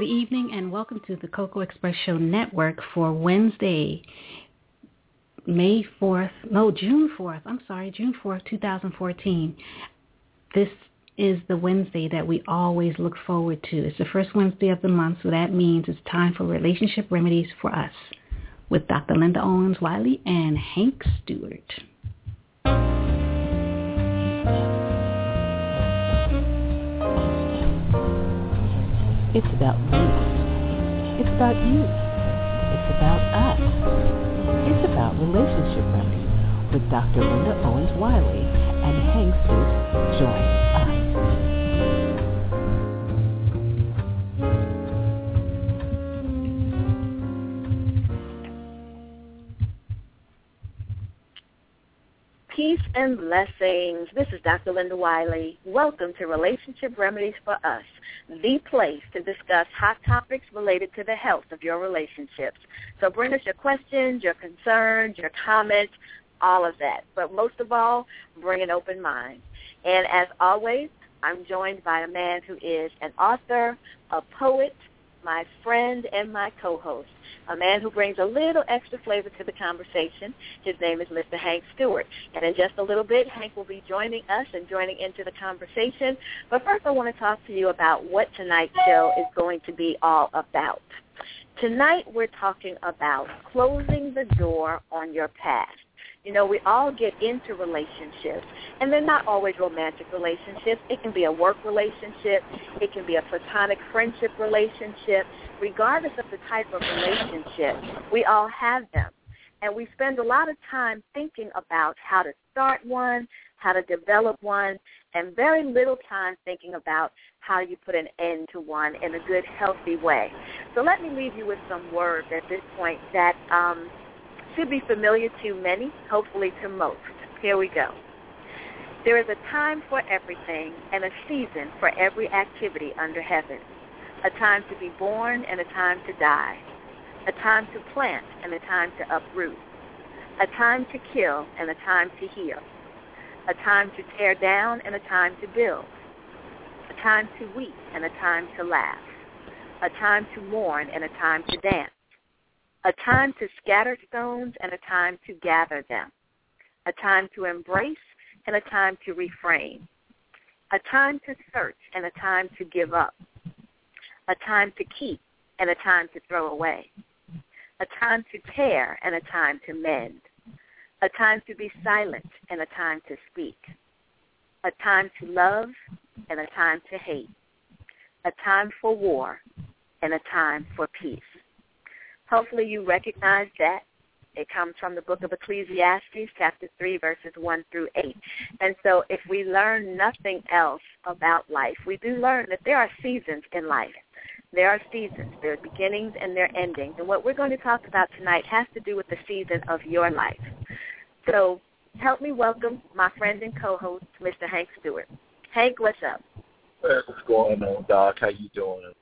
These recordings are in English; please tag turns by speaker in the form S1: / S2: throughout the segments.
S1: Good evening and welcome to the Cocoa Express Show Network for Wednesday, May 4th, no, June 4th, I'm sorry, June 4th, 2014. This is the Wednesday that we always look forward to. It's the first Wednesday of the month, so that means it's time for Relationship Remedies for Us with Dr. Linda Owens Wiley and Hank Stewart.
S2: It's about me. It's about you. It's about us. It's about relationship remedies with Dr. Linda Owens Wiley and Hank Stewart. Join us.
S3: Peace and blessings. This is Dr. Linda Wiley. Welcome to Relationship Remedies for Us, the place to discuss hot topics related to the health of your relationships. So bring us your questions, your concerns, your comments, all of that. But most of all, bring an open mind. And as always, I'm joined by a man who is an author, a poet, my friend, and my co-host a man who brings a little extra flavor to the conversation. His name is Mr. Hank Stewart. And in just a little bit, Hank will be joining us and joining into the conversation. But first, I want to talk to you about what tonight's show is going to be all about. Tonight, we're talking about closing the door on your past. You know, we all get into relationships, and they're not always romantic relationships. It can be a work relationship. It can be a platonic friendship relationship. Regardless of the type of relationship, we all have them. And we spend a lot of time thinking about how to start one, how to develop one, and very little time thinking about how you put an end to one in a good, healthy way. So let me leave you with some words at this point that um, should be familiar to many, hopefully to most. Here we go. There is a time for everything and a season for every activity under heaven. A time to be born and a time to die. A time to plant and a time to uproot. A time to kill and a time to heal. A time to tear down and a time to build. A time to weep and a time to laugh. A time to mourn and a time to dance a time to scatter stones and a time to gather them, a time to embrace and a time to refrain, a time to search and a time to give up, a time to keep and a time to throw away, a time to tear and a time to mend, a time to be silent and a time to speak, a time to love and a time to hate, a time for war and a time for peace. Hopefully you recognize that. It comes from the book of Ecclesiastes, chapter 3, verses 1 through 8. And so if we learn nothing else about life, we do learn that there are seasons in life. There are seasons. There are beginnings and there are endings. And what we're going to talk about tonight has to do with the season of your life. So help me welcome my friend and co-host, Mr. Hank Stewart. Hank, what's up?
S4: What's going on, Doc? How you doing?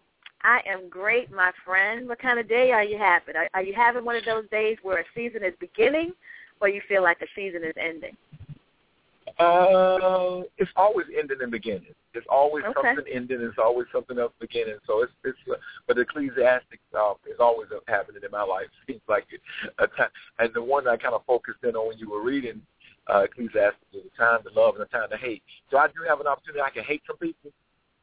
S3: I am great, my friend. What kind of day are you having? Are, are you having one of those days where a season is beginning, or you feel like a season is ending?
S4: Uh, it's always ending and beginning. It's always
S3: Okay.
S4: something ending. It's always something else beginning. So it's it's. Uh, but Ecclesiastic uh, is always happening in my life. Seems like it. A time, and the one I kind of focused in on when you were reading uh, Ecclesiastes is a time to love and a time to hate. So I do have an opportunity. I can hate some people.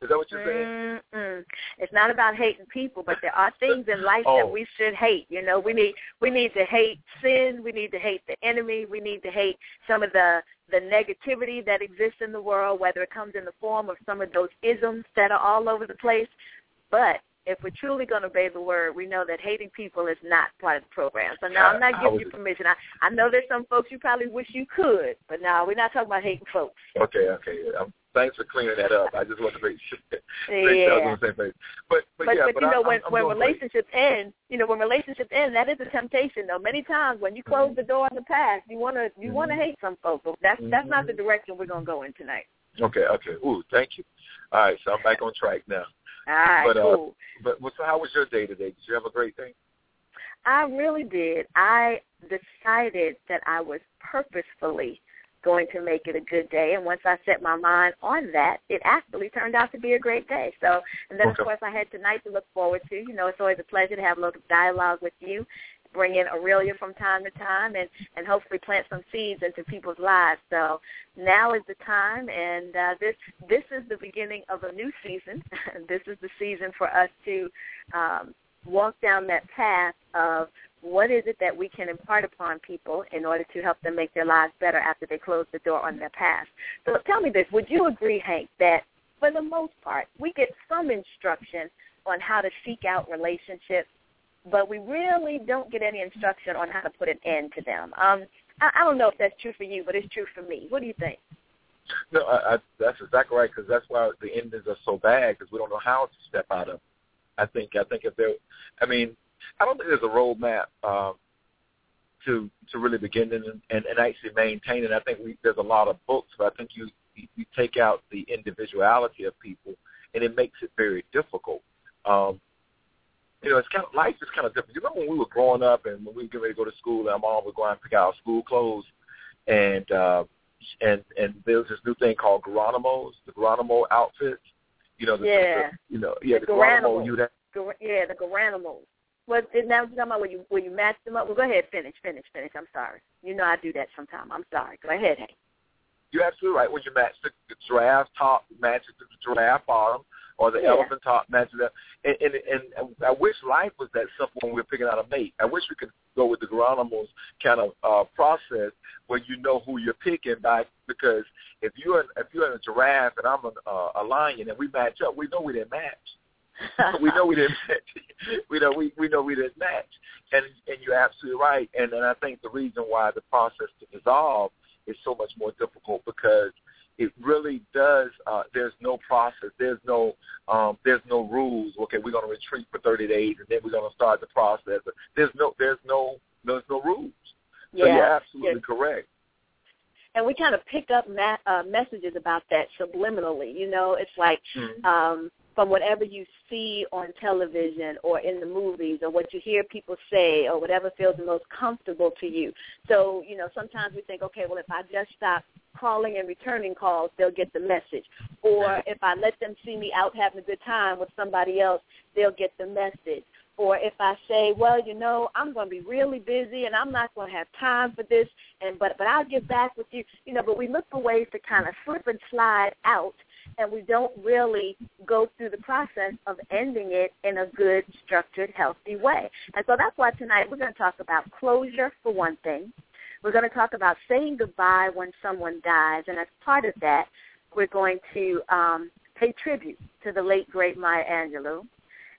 S4: Is that what you're saying?
S3: Mm-mm. It's not about hating people, but there are things in life that
S4: Oh.
S3: we should hate. You know, we need we need to hate sin. We need to hate the enemy. We need to hate some of the the negativity that exists in the world, whether it comes in the form of some of those isms that are all over the place. But if we're truly going to obey the word, we know that hating people is not part of the program. So now I'm not giving you permission. I, I know there's some folks you probably wish you could, but now we're not talking about hating folks.
S4: Okay, okay. Um, thanks for clearing that up. I just want to make sure, make
S3: yeah.
S4: sure I was on the same page. But but,
S3: but,
S4: yeah,
S3: but,
S4: but
S3: you know when
S4: I'm,
S3: when
S4: I'm
S3: relationships end, you know when relationships end, that is a temptation though. Many times when you close
S4: Mm-hmm.
S3: the door on the past, you wanna you wanna hate some folks. But that's that's not the
S4: Mm-hmm.
S3: direction we're gonna go in tonight.
S4: Okay, okay. Ooh, thank you. All right, so I'm back on track now.
S3: All right,
S4: But, uh,
S3: cool.
S4: But well, so how was your day today? Did you have a great day?
S3: I really did. I decided that I was purposefully going to make it a good day, and once I set my mind on that, it actually turned out to be a great day. So, and then
S4: Okay.
S3: of course I had tonight to look forward to. You know, it's always a pleasure to have a little dialogue with you, bring in Aurelia from time to time, and and hopefully plant some seeds into people's lives. So now is the time, and uh, this this is the beginning of a new season. this is the season for us to um, walk down that path of what is it that we can impart upon people in order to help them make their lives better after they close the door on their past. So tell me this, would you agree, Hank, that for the most part we get some instruction on how to seek out relationships, but we really don't get any instruction on how to put an end to them? Um, I, I don't know if that's true for you, but it's true for me. What do you think?
S4: No, I, I, that's exactly right because that's why the endings are so bad because we don't know how to step out of. I think I think if there, I mean, I don't think there's a roadmap um, to to really begin and, and and actually maintain it. I think we, there's a lot of books, but I think you you take out the individuality of people, and it makes it very difficult. Um, you know, it's kind of life is kind of different. You remember when we were growing up and when we were getting ready to go to school, and our mom would go out and pick out school clothes, and uh, and and there was this new thing called Garanimals, the Garanimal outfits. You know, the,
S3: Yeah.
S4: the, you know, yeah,
S3: The
S4: the,
S3: Garanimal.
S4: You'd have,
S3: Yeah, the. What did now talking about when you when you match them up? Well, go ahead, finish, finish, finish. I'm sorry. You know I do that sometimes. I'm sorry. Go ahead, Hank.
S4: you're absolutely right. When you match the, the giraffe top matches the giraffe bottom, or the
S3: Yeah.
S4: elephant top matches. And, and and I wish life was that simple when we were picking out a mate. I wish we could go with the Garanimals kind of uh, process where you know who you're picking by because if you're an, if you're a giraffe and I'm an, uh, a lion and we match up, we know we didn't match. we know we didn't match. we know we we know we didn't match. And and you're absolutely right. And and I think the reason why the process to dissolve is so much more difficult because it really does uh there's no process there's no um there's no rules okay we're going to retreat for 30 days and then we're going to start the process there's no there's no there's no rules
S3: Yeah, so
S4: you're absolutely
S3: yeah.
S4: correct
S3: and we kind of pick up ma- uh, messages about that subliminally. You know, it's like
S4: Mhm.
S3: um, from whatever you see on television or in the movies or what you hear people say or whatever feels the most comfortable to you. So, you know, sometimes we think, okay, well, if I just stop calling and returning calls, they'll get the message. Or if I let them see me out having a good time with somebody else, they'll get the message. Or if I say, well, you know, I'm going to be really busy and I'm not going to have time for this, and but but I'll get back with you, you know. But we look for ways to kind of slip and slide out, and we don't really go through the process of ending it in a good, structured, healthy way. And so that's why tonight we're going to talk about closure for one thing. We're going to talk about saying goodbye when someone dies, and as part of that, we're going to um, pay tribute to the late great Maya Angelou.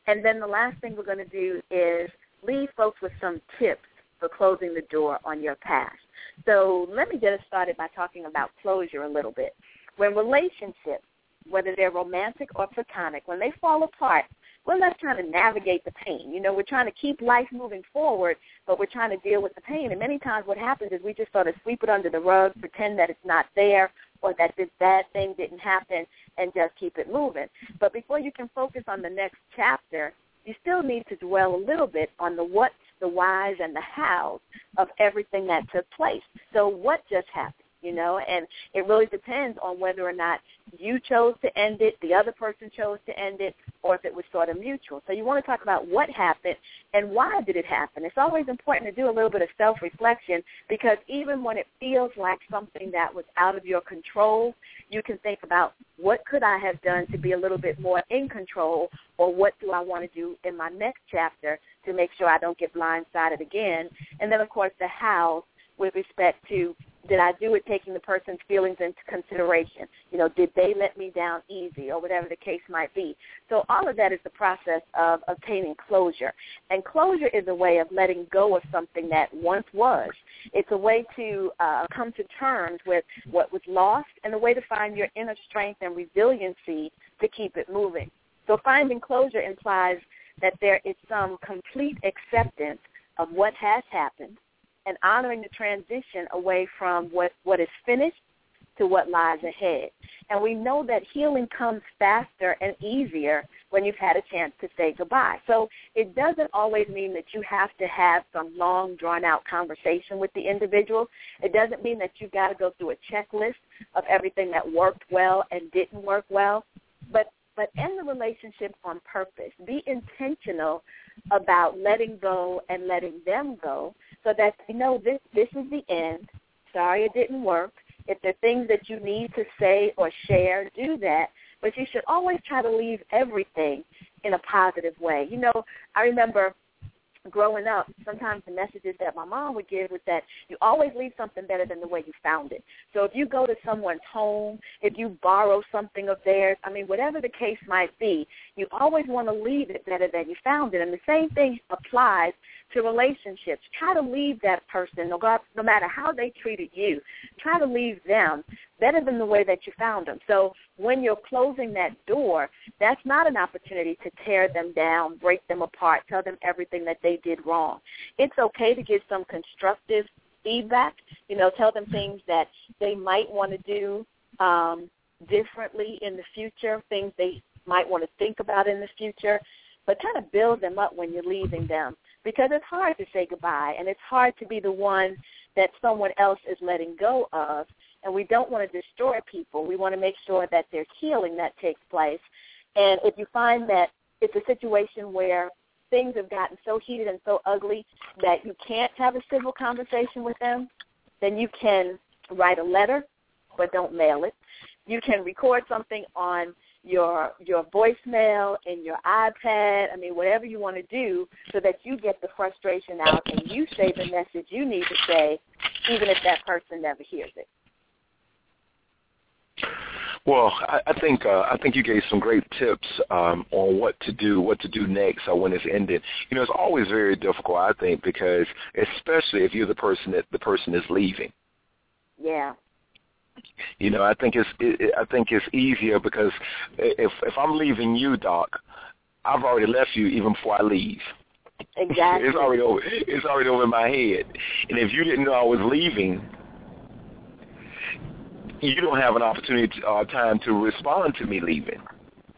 S3: And then the last thing we're going to do is leave folks with some tips for closing the door on your past. So let me get us started by talking about closure a little bit. When relationships, whether they're romantic or platonic, when they fall apart, we're left trying to navigate the pain. You know, we're trying to keep life moving forward, but we're trying to deal with the pain. And many times what happens is we just sort of sweep it under the rug, pretend that it's not there, or that this bad thing didn't happen, and just keep it moving. But before you can focus on the next chapter, you still need to dwell a little bit on the what's, the whys, and the hows of everything that took place. So what just happened? You know, and it really depends on whether or not you chose to end it, the other person chose to end it, or if it was sort of mutual. So you want to talk about what happened and why did it happen. It's always important to do a little bit of self-reflection because even when it feels like something that was out of your control, you can think about what could I have done to be a little bit more in control or what do I want to do in my next chapter to make sure I don't get blindsided again. And then, of course, the how with respect to did I do it taking the person's feelings into consideration. You know, did they let me down easy or whatever the case might be. So all of that is the process of obtaining closure. And closure is a way of letting go of something that once was. It's a way to uh, come to terms with what was lost and a way to find your inner strength and resiliency to keep it moving. So finding closure implies that there is some complete acceptance of what has happened and honoring the transition away from what, what is finished to what lies ahead. And we know that healing comes faster and easier when you've had a chance to say goodbye. So it doesn't always mean that you have to have some long, drawn-out conversation with the individual. It doesn't mean that you've got to go through a checklist of everything that worked well and didn't work well. But but end the relationship on purpose. Be intentional about letting go and letting them go so that they know this this is the end. Sorry it didn't work. If there are things that you need to say or share, do that. But you should always try to leave everything in a positive way. You know, I remember growing up, sometimes the messages that my mom would give was that you always leave something better than the way you found it. So if you go to someone's home, if you borrow something of theirs, I mean, whatever the case might be, you always want to leave it better than you found it. And the same thing applies to relationships. Try to leave that person, no, matter how they treated you, try to leave them better than the way that you found them. So when you're closing that door, that's not an opportunity to tear them down, break them apart, tell them everything that they did wrong. It's okay to give some constructive feedback, you know, tell them things that they might want to do um, differently in the future, things they might want to think about in the future, but kind of build them up when you're leaving them because it's hard to say goodbye and it's hard to be the one that someone else is letting go of and we don't want to destroy people. We want to make sure that there's healing that takes place. And if you find that it's a situation where things have gotten so heated and so ugly that you can't have a civil conversation with them, then you can write a letter, but don't mail it. You can record something on your your voicemail and your iPad. I mean, whatever you want to do, so that you get the frustration out and you say the message you need to say, even if that person never hears it.
S4: Well, I, I think uh, I think you gave some great tips um, on what to do, what to do next, or when it's ended. You know, it's always very difficult, I think, because especially if you're the person that the person is leaving.
S3: Yeah.
S4: You know, I think it's it, I think it's easier because if if I'm leaving you, Doc, I've already left you even before I leave.
S3: Exactly.
S4: it's already over. It's already over my head. And if you didn't know I was leaving, you don't have an opportunity to, uh, time to respond to me leaving.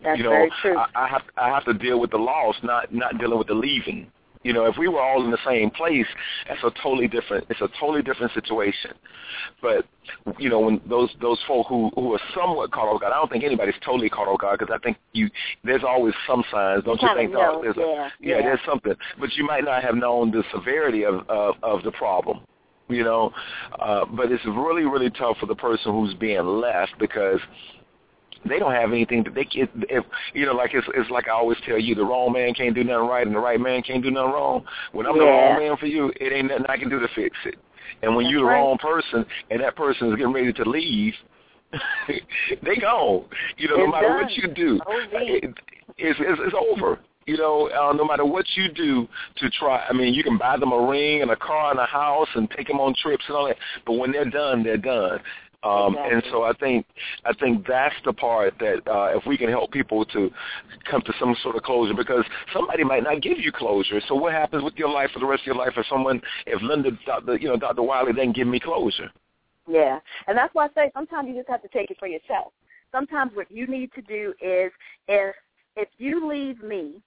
S3: That's
S4: you know,
S3: very true.
S4: I, I have I have to deal with the loss, not not dealing with the leaving. You know, if we were all in the same place, that's a totally different. It's a totally different situation. But you know, when those those folk who who are somewhat caught off guard, I don't think anybody's totally caught off guard because I think you there's always some signs, don't you,
S3: you
S4: think?
S3: Know,
S4: there's
S3: yeah,
S4: a,
S3: yeah,
S4: yeah, there's something, but you might not have known the severity of of, of the problem you know. Uh, but it's really, really tough for the person who's being left because they don't have anything that they can. If you know, like it's it's like I always tell you, the wrong man can't do nothing right, and the right man can't do nothing wrong. When I'm
S3: yeah.
S4: the wrong man for you, it ain't nothing I can do to fix it. And when
S3: That's
S4: you're the
S3: right.
S4: wrong person, and that person is getting ready to leave, they gone. You know, no matter
S3: done.
S4: what you do, it, it's, it's it's over. You know, uh, no matter what you do to try, I mean, you can buy them a ring and a car and a house and take them on trips and all that, but when they're done, they're done. Um,
S3: Exactly.
S4: And so I think I think that's the part that uh, if we can help people to come to some sort of closure, because somebody might not give you closure. So what happens with your life for the rest of your life if someone, if Linda, Dr., you know, Dr. Wiley didn't give me closure?
S3: Yeah, and that's why I say sometimes you just have to take it for yourself. Sometimes what you need to do is if if you leave me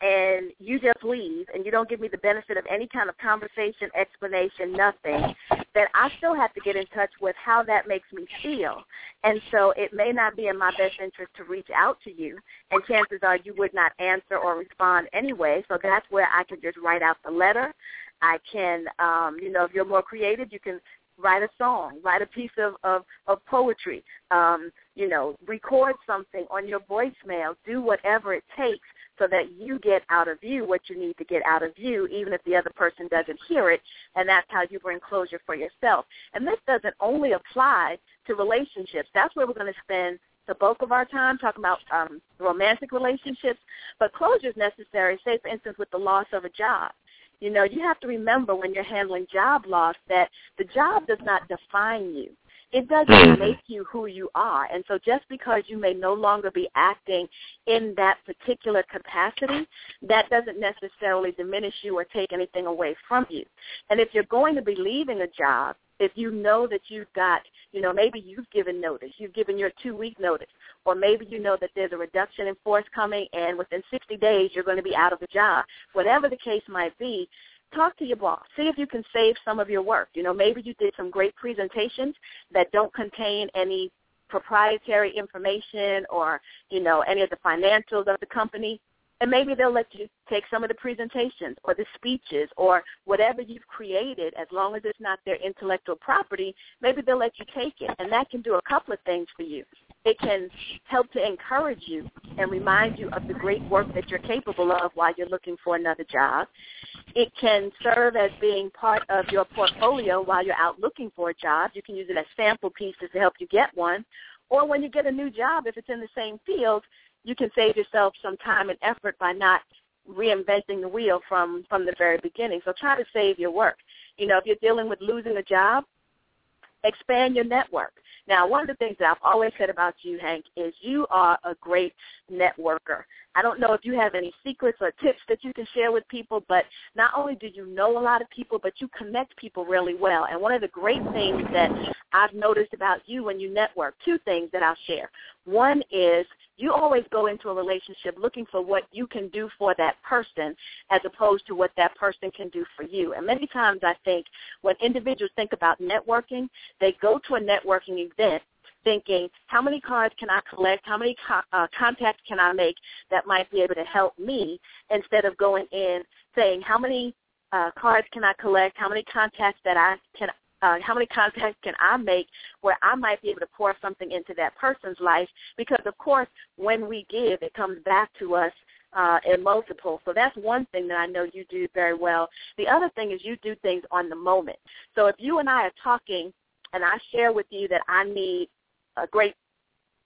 S3: and you just leave and you don't give me the benefit of any kind of conversation, explanation, nothing, then I still have to get in touch with how that makes me feel. And so it may not be in my best interest to reach out to you, and chances are you would not answer or respond anyway. So that's where I can just write out the letter. I can, um, you know, if you're more creative, you can write a song, write a piece of, of, of poetry, um, you know, record something on your voicemail, do whatever it takes so that you get out of you what you need to get out of you, even if the other person doesn't hear it. And that's how you bring closure for yourself. And this doesn't only apply to relationships. That's where we're going to spend the bulk of our time talking about um, romantic relationships. But closure is necessary, say, for instance, with the loss of a job. You know, you have to remember when you're handling job loss that the job does not define you. It doesn't mm-hmm. make you who you are. And so just because you may no longer be acting in that particular capacity, that doesn't necessarily diminish you or take anything away from you. And if you're going to be leaving a job, if you know that you've got, you know, maybe you've given notice, you've given your two-week notice, or maybe you know that there's a reduction in force coming and within 60 days you're going to be out of a job. Whatever the case might be, talk to your boss. See if you can save some of your work. You know, maybe you did some great presentations that don't contain any proprietary information or, you know, any of the financials of the company. And maybe they'll let you take some of the presentations or the speeches or whatever you've created, as long as it's not their intellectual property, maybe they'll let you take it. And that can do a couple of things for you. It can help to encourage you and remind you of the great work that you're capable of while you're looking for another job. It can serve as being part of your portfolio while you're out looking for a job. You can use it as sample pieces to help you get one. Or when you get a new job, if it's in the same field, you can save yourself some time and effort by not reinventing the wheel from from the very beginning. So try to save your work. You know, if you're dealing with losing a job, expand your network. Now, one of the things that I've always said about you, Hank, is you are a great networker. I don't know if you have any secrets or tips that you can share with people, but not only do you know a lot of people, but you connect people really well. And one of the great things that I've noticed about you when you network, two things that I'll share. One is you always go into a relationship looking for what you can do for that person as opposed to what that person can do for you. And many times I think when individuals think about networking, they go to a networking event thinking, how many cards can I collect? How many co- uh, contacts can I make that might be able to help me instead of going in saying, how many uh, cards can I collect? How many contacts that I can uh, how many contacts can I make where I might be able to pour something into that person's life? Because of course, when we give, it comes back to us uh, in multiple. So that's one thing that I know you do very well. The other thing is you do things on the moment. So if you and I are talking and I share with you that I need a great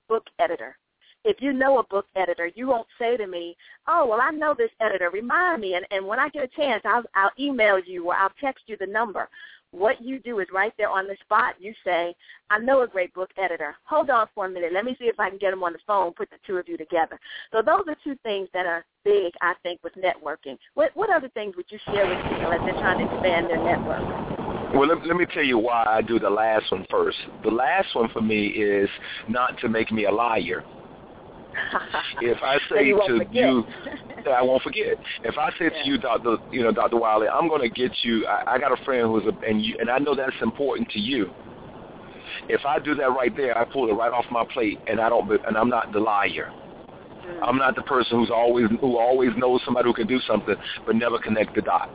S3: book editor, if you know a book editor, you won't say to me, "Oh, well, I know this editor. Remind me." And and when I get a chance, I'll I'll email you or I'll text you the number. What you do is right there on the spot. You say, I know a great book editor. Hold on for a minute. Let me see if I can get him on the phone, put the two of you together. So those are two things that are big, I think, with networking. What, what other things would you share with people as they're trying to expand their network?
S4: Well, let, let me tell you why I do the last one first. The last one for me is not to make me a liar. if I say
S3: you
S4: to you, I won't forget. If I say
S3: Yeah.
S4: to you, Doctor, you know, Doctor Wiley, I'm going to get you. I, I got a friend who's a, and you, and I know that's important to you. If I do that right there, I pull it right off my plate, and I don't, and I'm not the liar.
S3: Mm.
S4: I'm not the person who's always who always knows somebody who can do something but never connect the dots.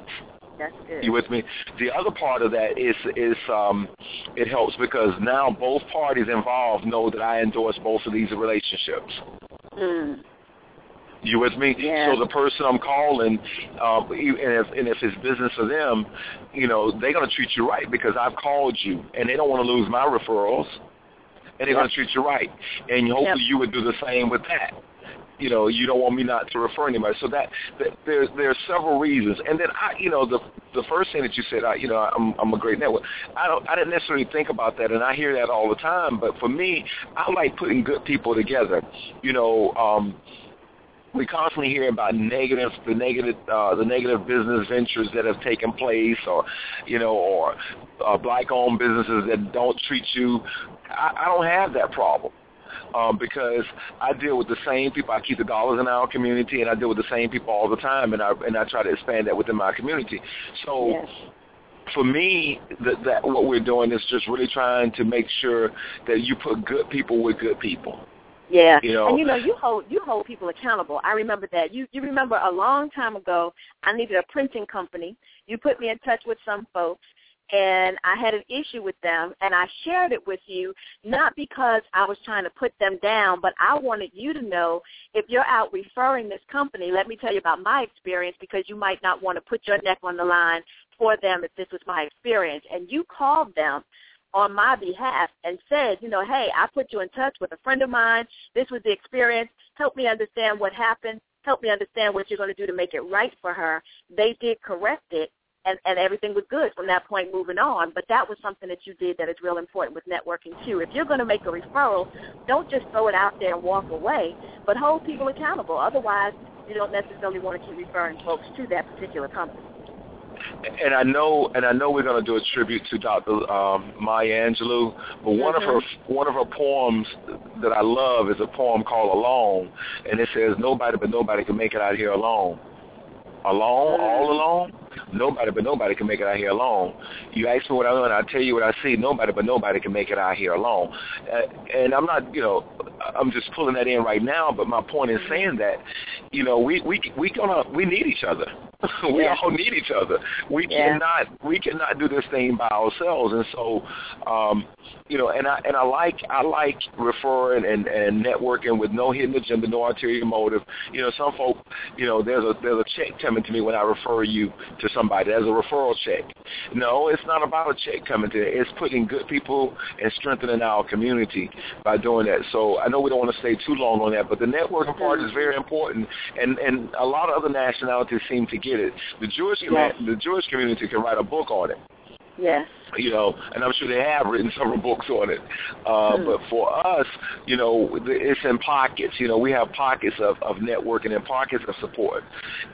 S3: That's good.
S4: You with me? The other part of that is is um, it helps because now both parties involved know that I endorse both of these relationships.
S3: Mm.
S4: You with me?
S3: Yeah.
S4: So the person I'm calling, um, and if and if it's business for them, you know they're gonna treat you right because I've called you, and they don't want to lose my referrals, and they're
S3: Yep.
S4: gonna treat you right, and hopefully
S3: Yep.
S4: you would do the same with that. You know, you don't want me not to refer anybody. So that, that there's there's several reasons, and then I, you know, the the first thing that you said, I, you know, I'm I'm a great network. I don't I didn't necessarily think about that, and I hear that all the time. But for me, I like putting good people together. You know. um we constantly hear about negative, the negative, uh, the negative business ventures that have taken place, or you know, or uh, black-owned businesses that don't treat you. I, I don't have that problem um, because I deal with the same people. I keep the dollars in our community, and I deal with the same people all the time, and I and I try to expand that within my community. So
S3: Yes.
S4: for me, that, that what we're doing is just really trying to make sure that you put good people with good people.
S3: Yeah,
S4: You know-
S3: and you know you hold you hold people accountable. I remember that. You you remember a long time ago, I needed a printing company. You put me in touch with some folks, and I had an issue with them and I shared it with you not because I was trying to put them down, but I wanted you to know if you're out referring this company, let me tell you about my experience because you might not want to put your neck on the line for them if this was my experience. And you called them on my behalf and said, you know, hey, I put you in touch with a friend of mine. This was the experience. Help me understand what happened. Help me understand what you're going to do to make it right for her. They did correct it and, and everything was good from that point moving on. But that was something that you did that is real important with networking too. If you're going to make a referral, don't just throw it out there and walk away, but hold people accountable. Otherwise, you don't necessarily want to keep referring folks to that particular company.
S4: And I know, and I know we're going to do a tribute to Dr. Um, Maya Angelou, but one mm-hmm. of her mm-hmm. one of her poems that I love is a poem called "Alone," and it says, "Nobody but nobody can make it out here alone." Alone, all alone, nobody but nobody can make it out here alone. You ask me what I know, and I tell you what I see. Nobody but nobody can make it out here alone. Uh, and I'm not, you know, I'm just pulling that in right now. But my point is saying that, you know, we we we gonna we need each other. we yeah. all need each other. We yeah. cannot we cannot do this thing by ourselves. And so, um, you know, and I and I like I like referring and and networking with no hidden agenda, no ulterior motive. You know, some folk, you know, there's a there's a check coming to me when I refer you to somebody. There's a referral check. No, it's not about a check coming to. It. It's putting good people and strengthening our community by doing that. So I know we don't want to stay too long on that, but the networking part is very important, and and a lot of other nationalities seem to get it. The Jewish yes. the Jewish community can write a book on it.
S3: Yes.
S4: You know, and I'm sure they have written several books on it. Uh, hmm. But for us, you know, it's in pockets. You know, we have pockets of, of networking and pockets of support.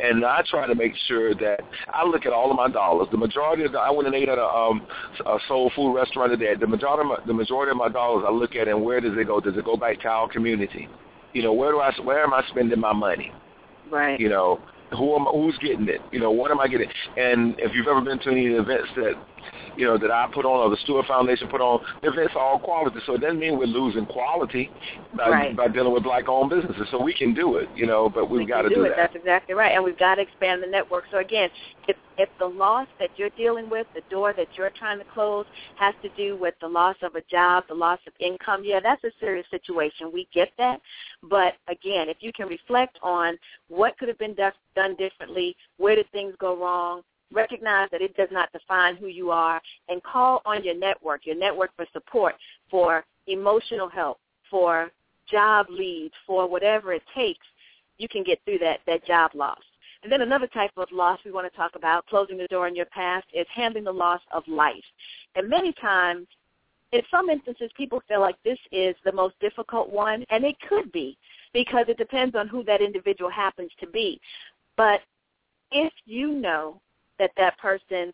S4: And I try to make sure that I look at all of my dollars. The majority of the, I went and ate at a, um, a soul food restaurant today. The majority, of my, the majority of my dollars I look at and where does it go? Does it go back to our community? You know, where do I, where am I spending my money?
S3: Right.
S4: You know, who am who's getting it? You know, what am I getting? And if you've ever been to any events that you know, that I put on or the Stewart Foundation put on, it's all quality. So it doesn't mean we're losing quality by,
S3: right.
S4: by dealing with black-owned businesses. So we can do it, you know, but we've
S3: we
S4: got to
S3: do,
S4: do
S3: it.
S4: that.
S3: That's exactly right. And we've got to expand the network. So again, if if the loss that you're dealing with, the door that you're trying to close, has to do with the loss of a job, the loss of income, yeah, that's a serious situation. We get that. But again, if you can reflect on what could have been done differently, where did things go wrong, recognize that it does not define who you are, and call on your network, your network for support, for emotional help, for job leads, for whatever it takes, you can get through that, that job loss. And then another type of loss we want to talk about, closing the door in your past, is handling the loss of life. And many times, in some instances, people feel like this is the most difficult one, and it could be because it depends on who that individual happens to be. But if you know that that person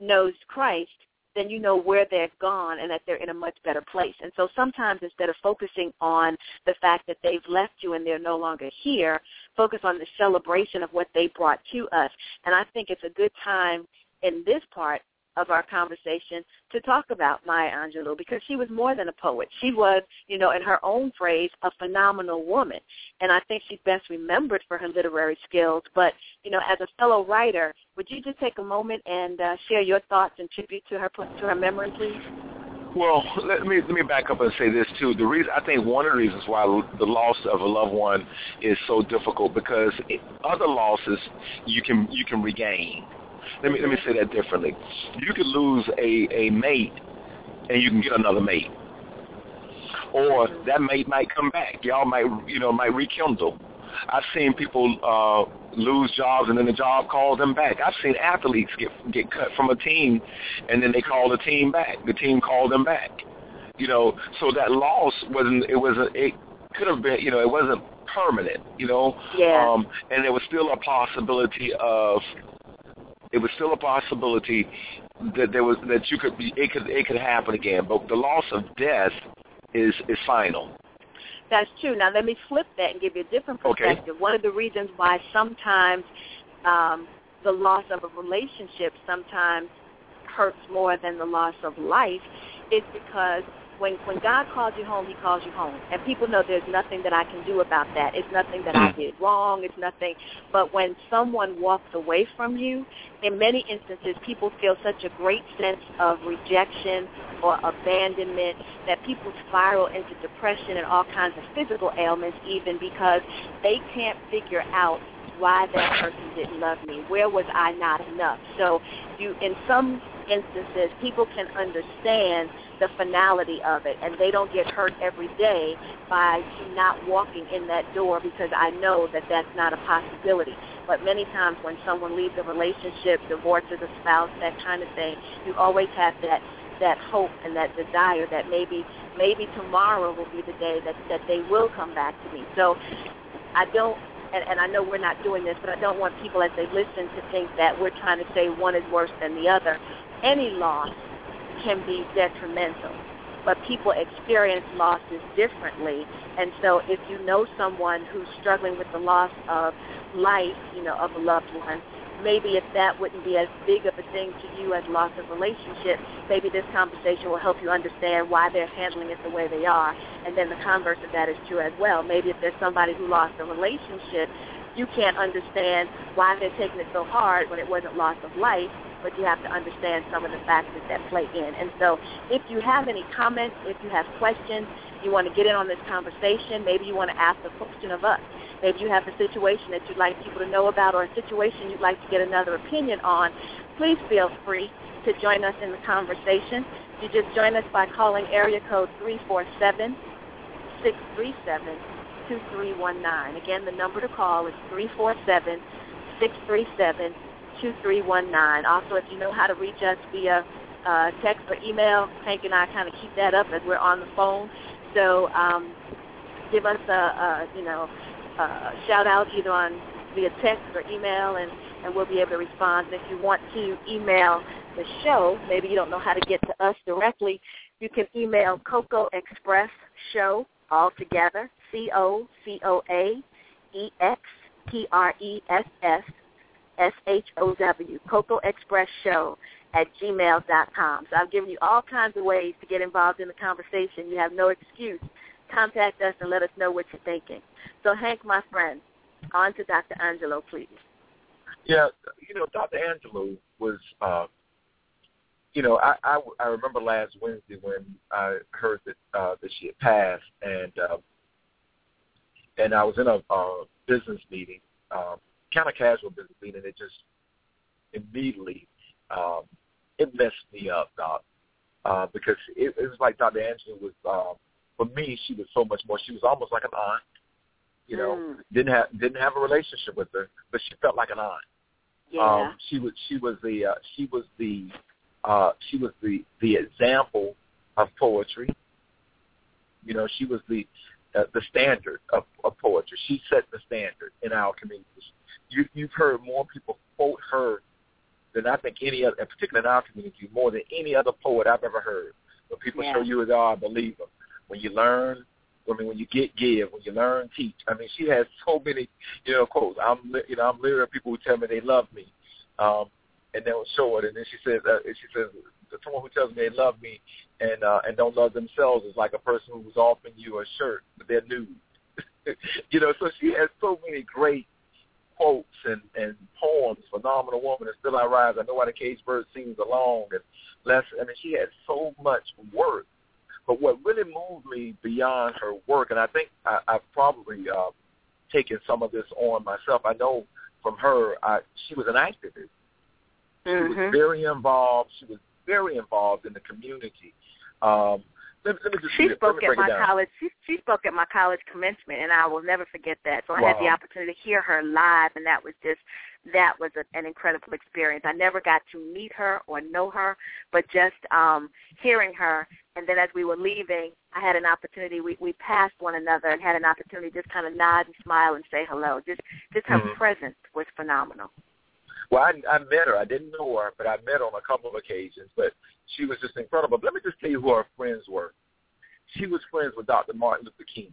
S3: knows Christ, then you know where they've gone and that they're in a much better place. And so sometimes instead of focusing on the fact that they've left you and they're no longer here, focus on the celebration of what they brought to us. And I think it's a good time in this part of our conversation to talk about Maya Angelou because she was more than a poet. She was, you know, in her own phrase, a phenomenal woman. And I think she's best remembered for her literary skills. But, you know, as a fellow writer, would you just take a moment and uh, share your thoughts and tribute to her to her memory, please?
S4: Well, let me let me back up and say this too. The reason I think one of the reasons why the loss of a loved one is so difficult because other losses you can you can regain let me let me say that differently. You could lose a a mate, and you can get another mate, or that mate might come back. Y'all might you know might rekindle. I've seen people uh, lose jobs and then the job calls them back. I've seen athletes get get cut from a team, and then they call the team back. The team called them back. You know, so that loss wasn't. It was a. It could have been. You know, it wasn't permanent. You know.
S3: Yeah.
S4: Um, and there was still a possibility of it was still a possibility that there was that you could be it could it could happen again. But the loss of death is is final.
S3: That's true. Now let me flip that and give you a different perspective.
S4: Okay.
S3: One of the reasons why sometimes um, the loss of a relationship sometimes hurts more than the loss of life is because when when God calls you home, He calls you home, and people know there's nothing that I can do about that. It's nothing that I mm. did wrong. It's nothing. But when someone walks away from you, in many instances, people feel such a great sense of rejection or abandonment that people spiral into depression and all kinds of physical ailments, even because they can't figure out why that person didn't love me. Where was I not enough? So you, in some instances, people can understand the finality of it, and they don't get hurt every day by not walking in that door because I know that that's not a possibility. But many times when someone leaves a relationship, divorces a spouse, that kind of thing, you always have that that hope and that desire that maybe maybe tomorrow will be the day that that they will come back to me. So I don't and, and I know we're not doing this, but I don't want people as they listen to think that we're trying to say one is worse than the other. Any loss can be detrimental, but people experience losses differently. And so if you know someone who's struggling with the loss of life, you know, of a loved one, maybe if that wouldn't be as big of a thing to you as loss of relationship, maybe this conversation will help you understand why they're handling it the way they are. And then the converse of that is true as well. Maybe if there's somebody who lost a relationship, you can't understand why they're taking it so hard when it wasn't loss of life, but you have to understand some of the factors that play in. And so if you have any comments, if you have questions, you want to get in on this conversation, maybe you want to ask a question of us. Maybe you have a situation that you'd like people to know about or a situation you'd like to get another opinion on, please feel free to join us in the conversation. You just join us by calling area code 347 637 2319. Again, the number to call is 347 637 2319. Also, if you know how to reach us via uh, text or email, Hank and I kind of keep that up as we're on the phone. So um, give us a, a you know uh, shout out either on via text or email, and, and we'll be able to respond. And if you want to email the show, maybe you don't know how to get to us directly, you can email Cocoa Express Show all together, C-O-C-O-A-E-X-P-R-E-S-S S-H-O-W, Cocoa Express Show at gmail.com. So I've given you all kinds of ways to get involved in the conversation. You have no excuse. Contact us and let us know what you're thinking. So, Hank, my friend, on to Dr. Angelou, please.
S4: Yeah, you know, Dr. Angelou was, uh, you know, I, I I remember last Wednesday when I heard that uh, that she had passed, and uh, and I was in a uh, business meeting, um, kind of casual business meeting. And it just immediately um, it messed me up, Doc, uh, because it, it was like Dr. Angelou was. Uh, for me, she was so much more. She was almost like an aunt. You know, mm. didn't have didn't have a relationship with her, but she felt like an aunt.
S3: Yeah.
S4: Um, she was she was the uh, she was the uh, she was the the example of poetry. You know, she was the uh, the standard of, of poetry. She set the standard in our communities. You, you've heard more people quote her than I think any other, particularly in our community, more than any other poet I've ever heard. When people
S3: yeah.
S4: show you as oh, I believe them. When you learn, I mean, when you get give, when you learn, teach. I mean, she has so many, you know, quotes. I'm, you know, I'm literally people who tell me they love me, um, and they'll show it. And then she says, uh, she says, someone who tells me they love me and uh, and don't love themselves is like a person who's offering you a shirt, but they're nude. you know, so she has so many great quotes and and poems. Phenomenal woman, and still I rise. I know why the cage bird sings along, and less. I mean, she has so much work but what really moved me beyond her work, and I think I, I've probably uh, taken some of this on myself. I know from her, I, she was an activist.
S3: Mm-hmm.
S4: She was
S3: Mm-hmm.
S4: very involved. She was very involved in the community. Um, let, let me just
S3: she spoke at my college. She, she spoke at my college commencement, and I will never forget that. So I had the opportunity to hear her live, and that was just that was a, an incredible experience. I never got to meet her or know her, but just um hearing her. And then as we were leaving, I had an opportunity. We we passed one another and had an opportunity to just kind of nod and smile and say hello. Just just her
S4: Mhm.
S3: presence was phenomenal.
S4: Well, I, I met her. I didn't know her, but I met her on a couple of occasions. But she was just incredible. But let me just tell you who her friends were. She was friends with Dr. Martin Luther King.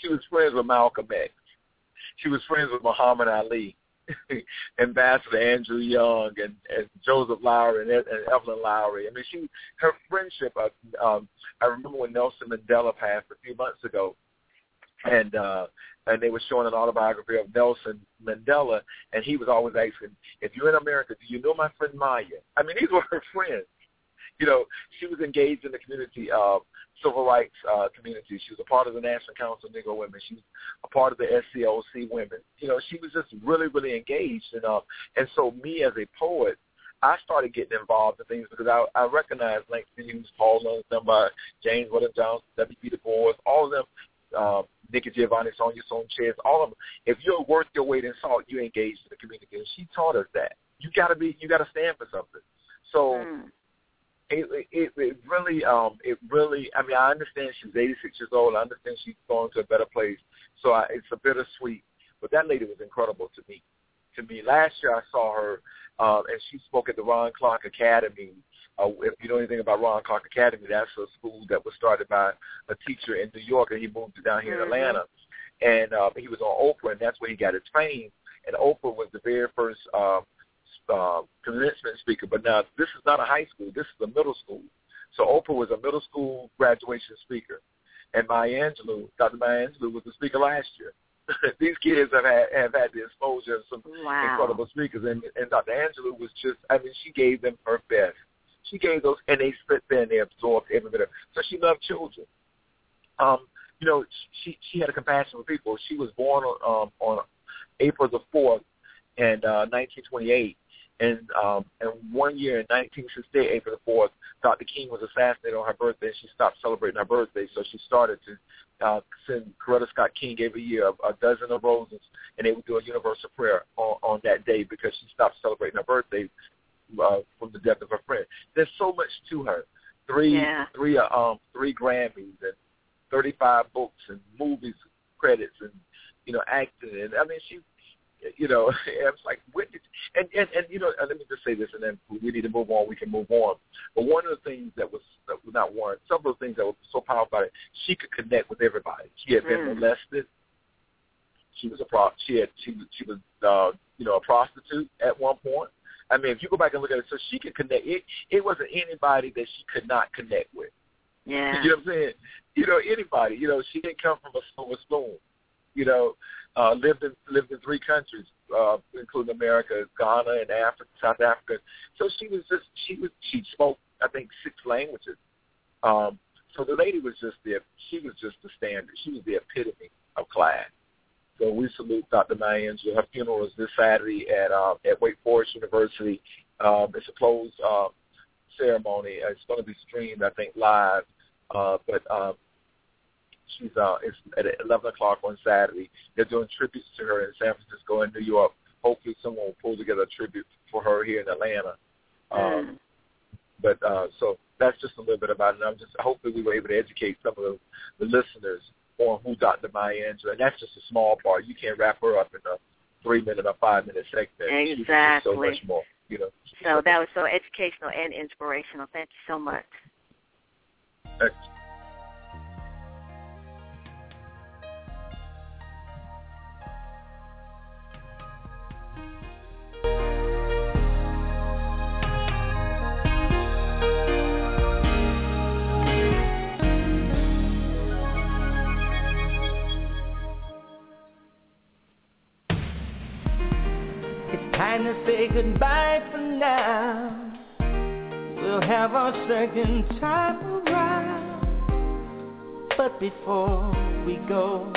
S4: She was friends with Malcolm X. She was friends with Muhammad Ali. Ambassador Andrew Young and, and Joseph Lowery and, and Evelyn Lowery. I mean, she her friendship. Uh, um, I remember when Nelson Mandela passed a few months ago, and uh, and they were showing an autobiography of Nelson Mandela, and he was always asking, "If you're in America, do you know my friend Maya?" I mean, these were her friends. You know, she was engaged in the community. Uh, civil rights uh, community. She was a part of the National Council of Negro Women. She was a part of the SCLC Women. You know, she was just really, really engaged. And, uh, and so me as a poet, I started getting involved in things because I, I recognized Langston Hughes, Paul London, James Weldon Johnson, W.B. Du Bois, all of them, uh, Nikki Giovanni, Sonia Sanchez, all of them. If you're worth your weight in salt, you engage in the community. And she taught us that. You gotta be, you gotta stand for something. So mm it, it it really um it really I mean I understand she's 86 years old I understand she's going to a better place so I, it's a bittersweet but that lady was incredible to me to me last year I saw her um and she spoke at the Ron Clark Academy uh, if you know anything about Ron Clark Academy that's a school that was started by a teacher in New York and he moved down here mm-hmm. in Atlanta and uh, he was on Oprah and that's where he got his fame and Oprah was the very first uh, uh, commencement speaker, but now this is not a high school. This is a middle school. So Oprah was a middle school graduation speaker, and Maya Angelou, Dr. Maya Angelou, was the speaker last year. These kids have had have had the exposure of some wow. incredible speakers, and and Dr. Angelou was just, I mean, she gave them her best. She gave those, and they spit there and they absorbed every bit of. So she loved children. Um, you know, she she had a compassion for people. She was born on um, on April the fourth, in uh, 1928 and um, and one year in 1968, April the 4th, Dr. King was assassinated on her birthday, and she stopped celebrating her birthday. So she started to uh, send Coretta Scott King every year a, a dozen of roses, and they would do a universal prayer on, on that day because she stopped celebrating her birthday uh, from the death of her friend. There's so much to her. Three, yeah. three, uh, um, three Grammys and 35 books and movies credits and you know acting, and I mean she you know, I was like, when did, and, and, and, you know, let me just say this, and then we need to move on, we can move on. But one of the things that was, that was not one, some of the things that were so powerful about it, she could connect with everybody. She had been mm. molested. She was a pro, she had, she was, she was, uh, you know, a prostitute at one point. I mean, if you go back and look at it, so she could connect. It, it wasn't anybody that she could not connect with.
S3: Yeah.
S4: You know what I'm saying? You know, anybody. You know, she didn't come from a silver spoon. You know, uh, lived in lived in three countries, uh, including America, Ghana, and Africa, South Africa. So she was just she was she spoke I think six languages. Um, so the lady was just the she was just the standard. She was the epitome of class. So we salute Dr. Maya Angelou. Her funeral is this Saturday at uh, at Wake Forest University. Um, it's a closed uh, ceremony. It's going to be streamed, I think, live. Uh, but um, She's uh, it's at 11 o'clock on Saturday. They're doing tributes to her in San Francisco and New York. Hopefully, someone will pull together a tribute for her here in Atlanta. Um, mm. But uh, so that's just a little bit about it. And I'm just hopefully we were able to educate some of the, the listeners on who Dr. Maya Angelou. And that's just a small part. You can't wrap her up in a three minute or five minute segment.
S3: Exactly.
S4: so much more. You know.
S3: So that was so educational and inspirational. Thank you so much.
S4: Excellent.
S5: Goodbye for now. We'll have our second time around. But before we go,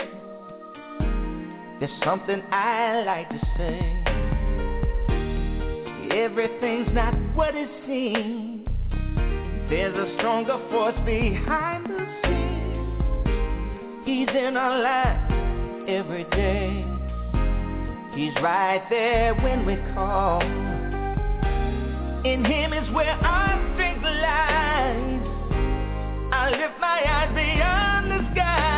S5: there's something I like to say. Everything's not what it seems. There's a stronger force behind the scenes. He's in our lives every day. He's right there when we call. In him is where our strength lies. I lift my eyes beyond the skies.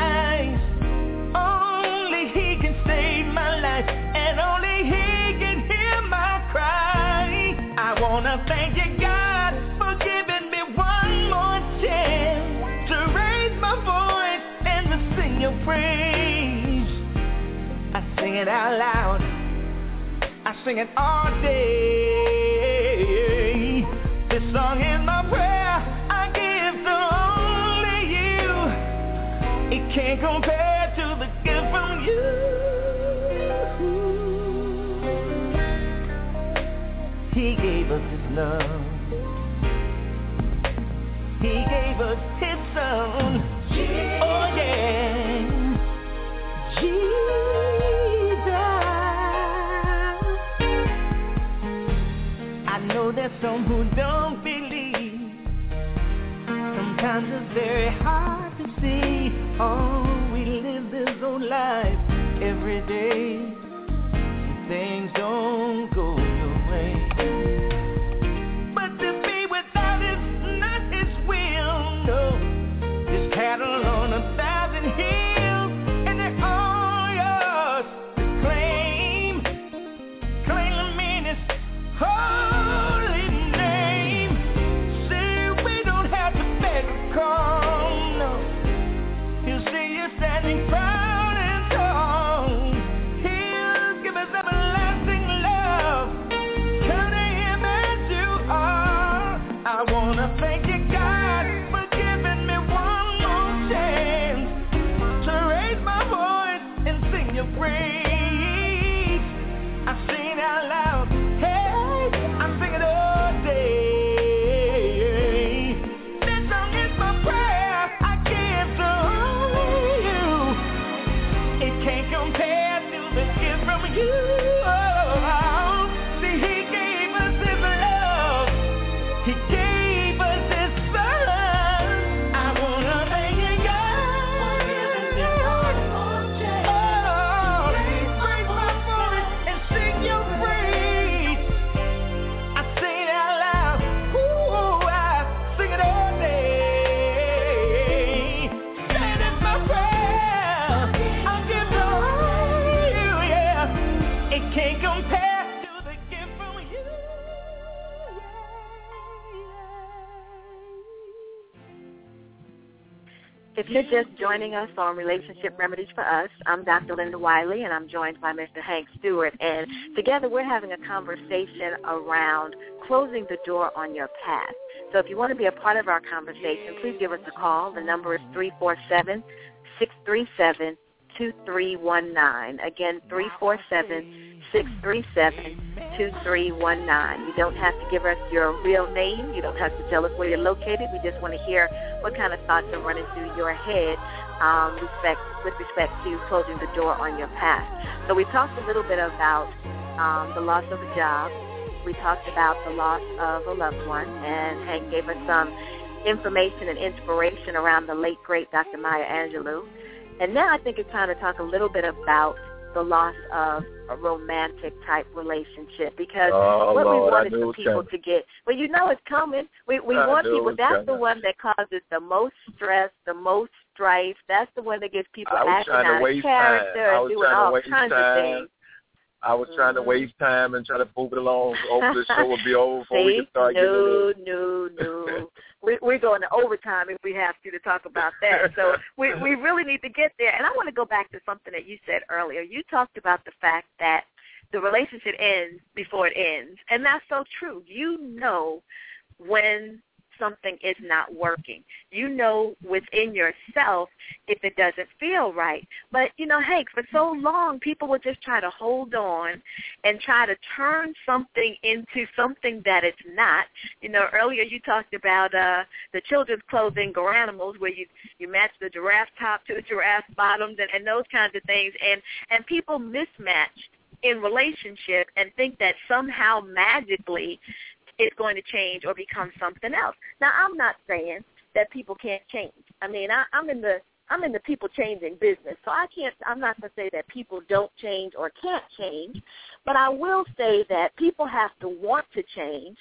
S5: It out loud I sing it all day. This song is my prayer. I give to only you. It can't compare to the gift from you. He gave us his love. He gave us his son. Oh yeah. There's some who don't believe. Sometimes it's very hard to see. Oh, we live this old life every day. Things don't go
S3: you're just joining us on Relationship Remedies for Us, I'm Dr. Linda Wiley, and I'm joined by Mr. Hank Stewart. And together we're having a conversation around closing the door on your past. So if you want to be a part of our conversation, please give us a call. The number is 347 637 2319. Again, 347 637 2319. You don't have to give us your real name. You don't have to tell us where you're located. We just want to hear what kind of thoughts are running through your head um, respect, with respect to closing the door on your past. So we talked a little bit about um, the loss of a job. We talked about the loss of a loved one, and Hank gave us some information and inspiration around the late, great Dr. Maya Angelou. And now I think it's time to talk a little bit about the loss of a romantic type relationship because
S4: Oh,
S3: what
S4: Lord,
S3: we want is for people
S4: coming.
S3: to get well you know it's coming we we
S4: I
S3: want people that's the one that causes the most stress the most strife that's the one that gets people acting out of character.
S4: I
S3: and
S4: was
S3: doing
S4: trying to
S3: all
S4: waste
S3: kinds
S4: time.
S3: of things
S4: I was trying to
S3: Mhm.
S4: waste time and try to move it along. Hopefully the show will be over before we
S3: See?
S4: can start
S3: no,
S4: getting
S3: no, no. We, we're going to overtime if we have to to talk about that. So we we really need to get there. And I want to go back to something that you said earlier. You talked about the fact that the relationship ends before it ends, and that's so true. You know when something is not working. You know within yourself if it doesn't feel right. But you know, Hank, for so long people would just try to hold on and try to turn something into something that it's not. You know, earlier you talked about uh the children's clothing Garanimals where you you match the giraffe top to the giraffe bottoms and, and those kinds of things and and people mismatch in relationship and think that somehow magically it's going to change or become something else. Now, I'm not saying that people can't change. I mean, I, I'm in the I'm in the people changing business, so I can't. I'm not going to say that people don't change or can't change, but I will say that people have to want to change,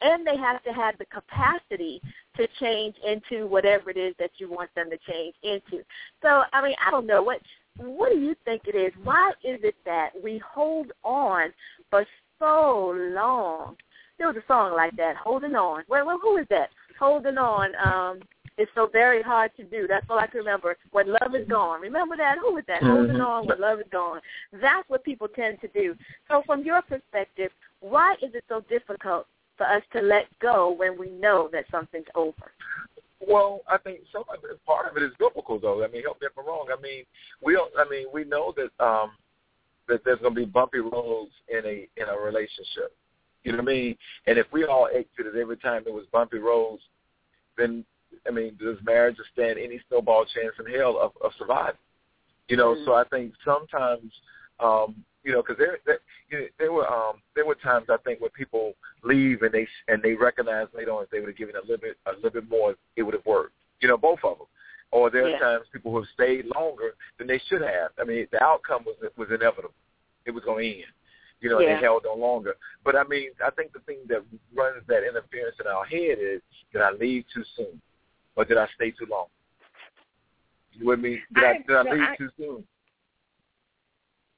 S3: and they have to have the capacity to change into whatever it is that you want them to change into. So, I mean, I don't know what what do you think it is? Why is it that we hold on for so long? There was a song like that, "Holding On." Well, well who is that? Holding on. Um, is so very hard to do. That's all I can remember. When love is gone, remember that? Who was that?
S4: Mm-hmm.
S3: Holding on when love is gone. That's what people tend to do. So, from your perspective, why is it so difficult for us to let go when we know that something's over?
S4: Well, I think some of it, part of it is biblical, though. I mean, help me if I'm wrong. I mean, we don't. I mean, we know that um, that there's going to be bumpy roads in a in a relationship. You know what I mean? And if we all exited every time there was bumpy roads, then I mean, does marriage stand any snowball chance in hell of, of surviving? You know, mm-hmm. so I think sometimes, um, you know, because there, there, you know, there were um, there were times I think where people leave and they and they recognize later on if they would have given a little bit a little bit more, it would have worked. You know, both of them. Or there are yeah. times people who have stayed longer than they should have. I mean, the outcome was was inevitable. It was going to end you know, yeah. they held on longer. But I mean, I think the thing that runs that interference in our head is, did I leave too soon, or did I stay too long? You with me? Did I, I did I leave I, too soon?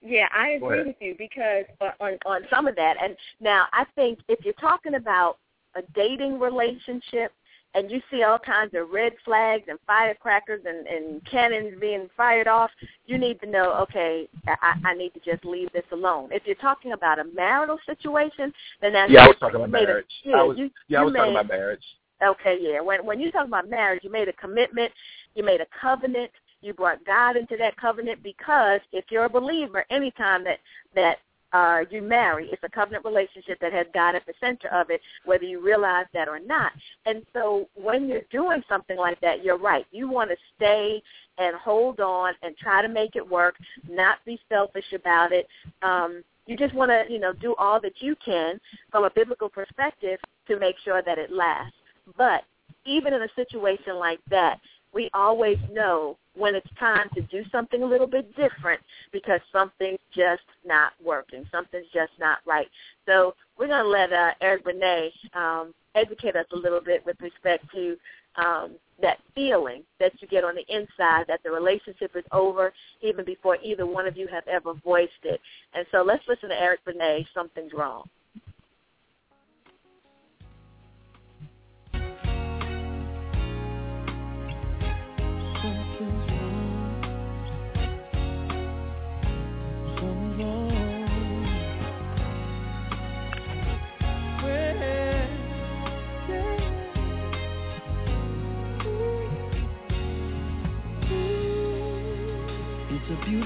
S3: Yeah, I agree with you because on on some of that, and now I think if you're talking about a dating relationship, and you see all kinds of red flags and firecrackers and, and cannons being fired off, you need to know, okay, I, I need to just leave this alone. If you're talking about a marital situation, then that's
S4: yeah, I was talking about marriage.
S3: A, yeah,
S4: I was,
S3: you,
S4: yeah, I was
S3: made,
S4: talking about marriage.
S3: Okay, yeah. When when you talk about marriage, you made a commitment, you made a covenant, you brought God into that covenant because if you're a believer, anytime that that uh, you marry. It's a covenant relationship that has God at the center of it, whether you realize that or not. And so when you're doing something like that, you're right. You want to stay and hold on and try to make it work, not be selfish about it. Um, you just want to, you know, do all that you can from a biblical perspective to make sure that it lasts. But even in a situation like that, we always know when it's time to do something a little bit different because something's just not working. Something's just not right. So we're going to let uh, Eric Benet um, educate us a little bit with respect to um, that feeling that you get on the inside that the relationship is over even before either one of you have ever voiced it. And so let's listen to Eric Benet, Something's Wrong.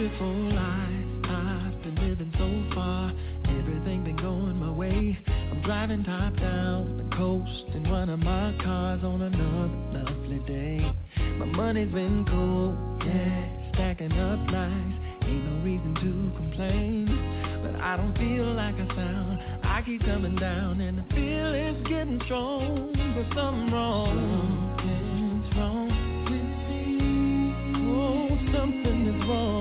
S5: Beautiful life I've been living so far. Everything been going my way. I'm driving top down the coast in one of my cars on another lovely day. My money's been cool, yeah, stacking up nice. Ain't no reason to complain, but I don't feel like I sound. I keep coming down and the feeling's getting strong, but something wrong. Something's wrong with me. Oh, something is wrong.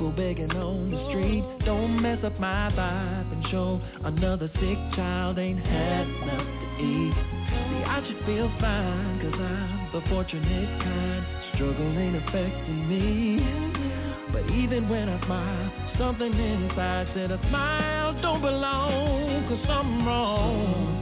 S5: People begging on the street. Don't mess up my vibe and show another sick child ain't had enough to eat. See, I should feel fine, cause I'm the fortunate kind. Struggle ain't affecting me. But even when I smile, something inside said a smile don't belong, cause something wrong.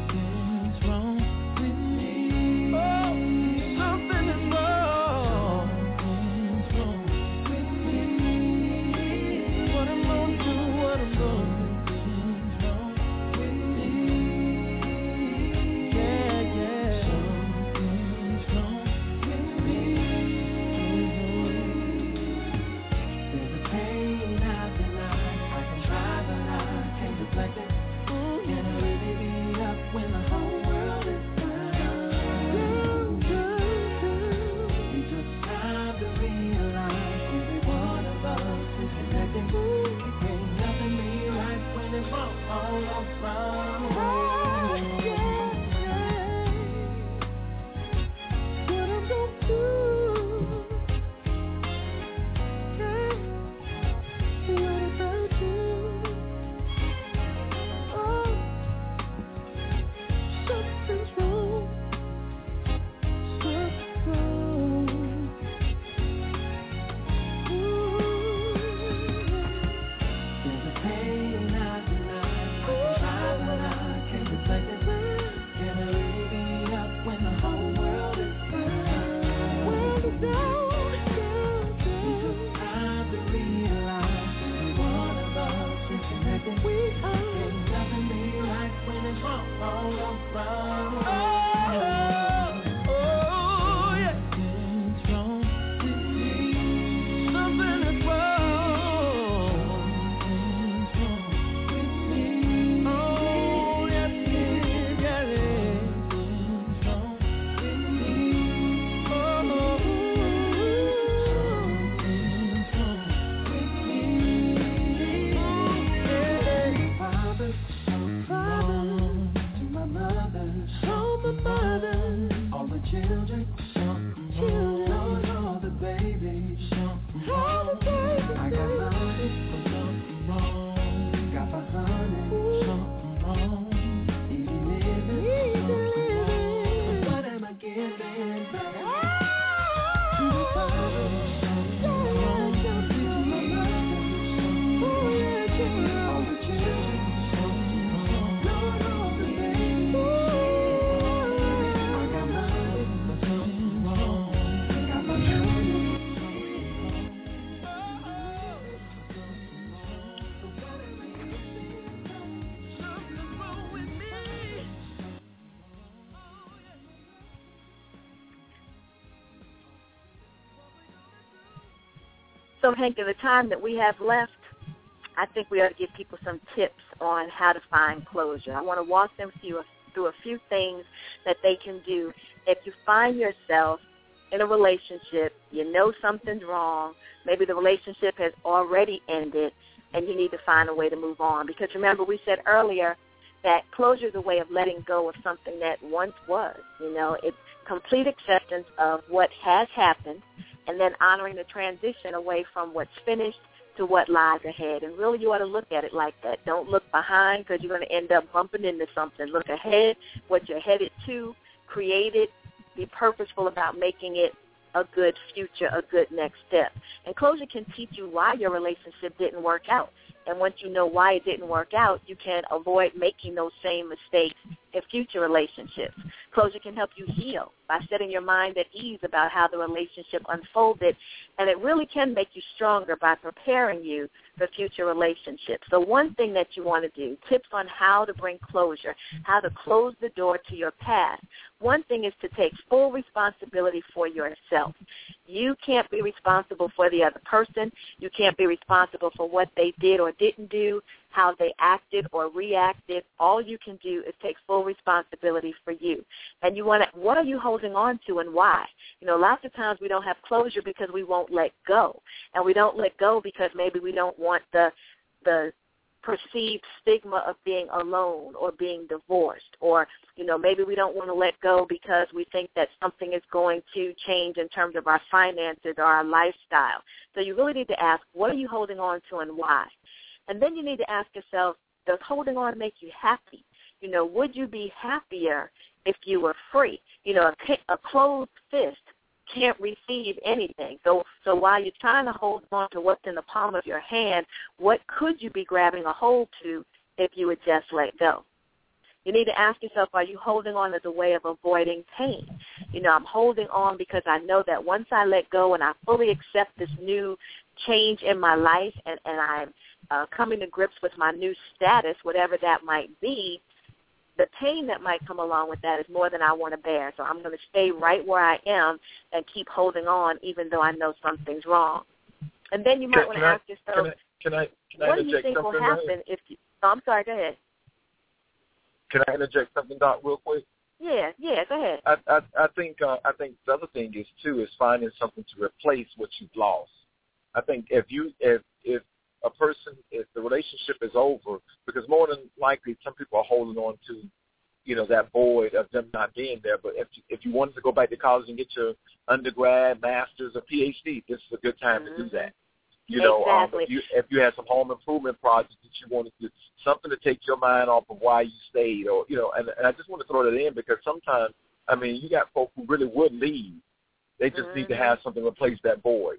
S3: So, Hank, in the time that we have left, I think we ought to give people some tips on how to find closure. I want to walk them through a, through a few things that they can do if you find yourself in a relationship, you know something's wrong, maybe the relationship has already ended, and you need to find a way to move on. Because remember, we said earlier that closure is a way of letting go of something that once was. You know, it's complete acceptance of what has happened and then honoring the transition away from what's finished to what lies ahead. And really, you ought to look at it like that. Don't look behind because you're going to end up bumping into something. Look ahead, what you're headed to, create it, be purposeful about making it a good future, a good next step. And closure can teach you why your relationship didn't work out. And once you know why it didn't work out, you can avoid making those same mistakes in future relationships. Closure can help you heal by setting your mind at ease about how the relationship unfolded. And it really can make you stronger by preparing you for future relationships. So one thing that you want to do, tips on how to bring closure, how to close the door to your past. One thing is to take full responsibility for yourself. You can't be responsible for the other person. You can't be responsible for what they did or didn't do, how they acted or reacted. All you can do is take full responsibility for you. And you want to, what are you holding on to and why? You know, lots of times we don't have closure because we won't let go. And we don't let go because maybe we don't want the, the perceived stigma of being alone or being divorced or you know maybe we don't want to let go because we think that something is going to change in terms of our finances or our lifestyle so you really need to ask what are you holding on to and why and then you need to ask yourself does holding on make you happy you know would you be happier if you were free you know a, a closed fist can't receive anything. So so while you're trying to hold on to what's in the palm of your hand, what could you be grabbing a hold to if you would just let go? You need to ask yourself, are you holding on as a way of avoiding pain? You know, I'm holding on because I know that once I let go and I fully accept this new change in my life and, and I'm uh, coming to grips with my new status, whatever that might be, the pain that might come along with that is more than I want to bear. So I'm going to stay right where I am and keep holding on, even though I know something's wrong. And then you might
S4: can,
S3: want to ask yourself,
S4: can I, can I,
S3: what do you think will happen if you? Oh, I'm sorry. Go ahead.
S4: Can I interject something, Doc, real quick?
S3: Yeah, yeah. Go ahead.
S4: I I, I think uh, I think the other thing is too is finding something to replace what you've lost. I think if you if if a person if the relationship is over because more than likely some people are holding on to you know that void of them not being there but if you, if you wanted to go back to college and get your undergrad masters or phd this is a good time
S3: mm-hmm.
S4: to do that you know
S3: exactly.
S4: um, if you if you had some home improvement projects that you wanted to something to take your mind off of why you stayed or you know and, and i just want to throw that in because sometimes i mean you got folks who really would leave they just
S3: mm-hmm.
S4: need to have something to replace that void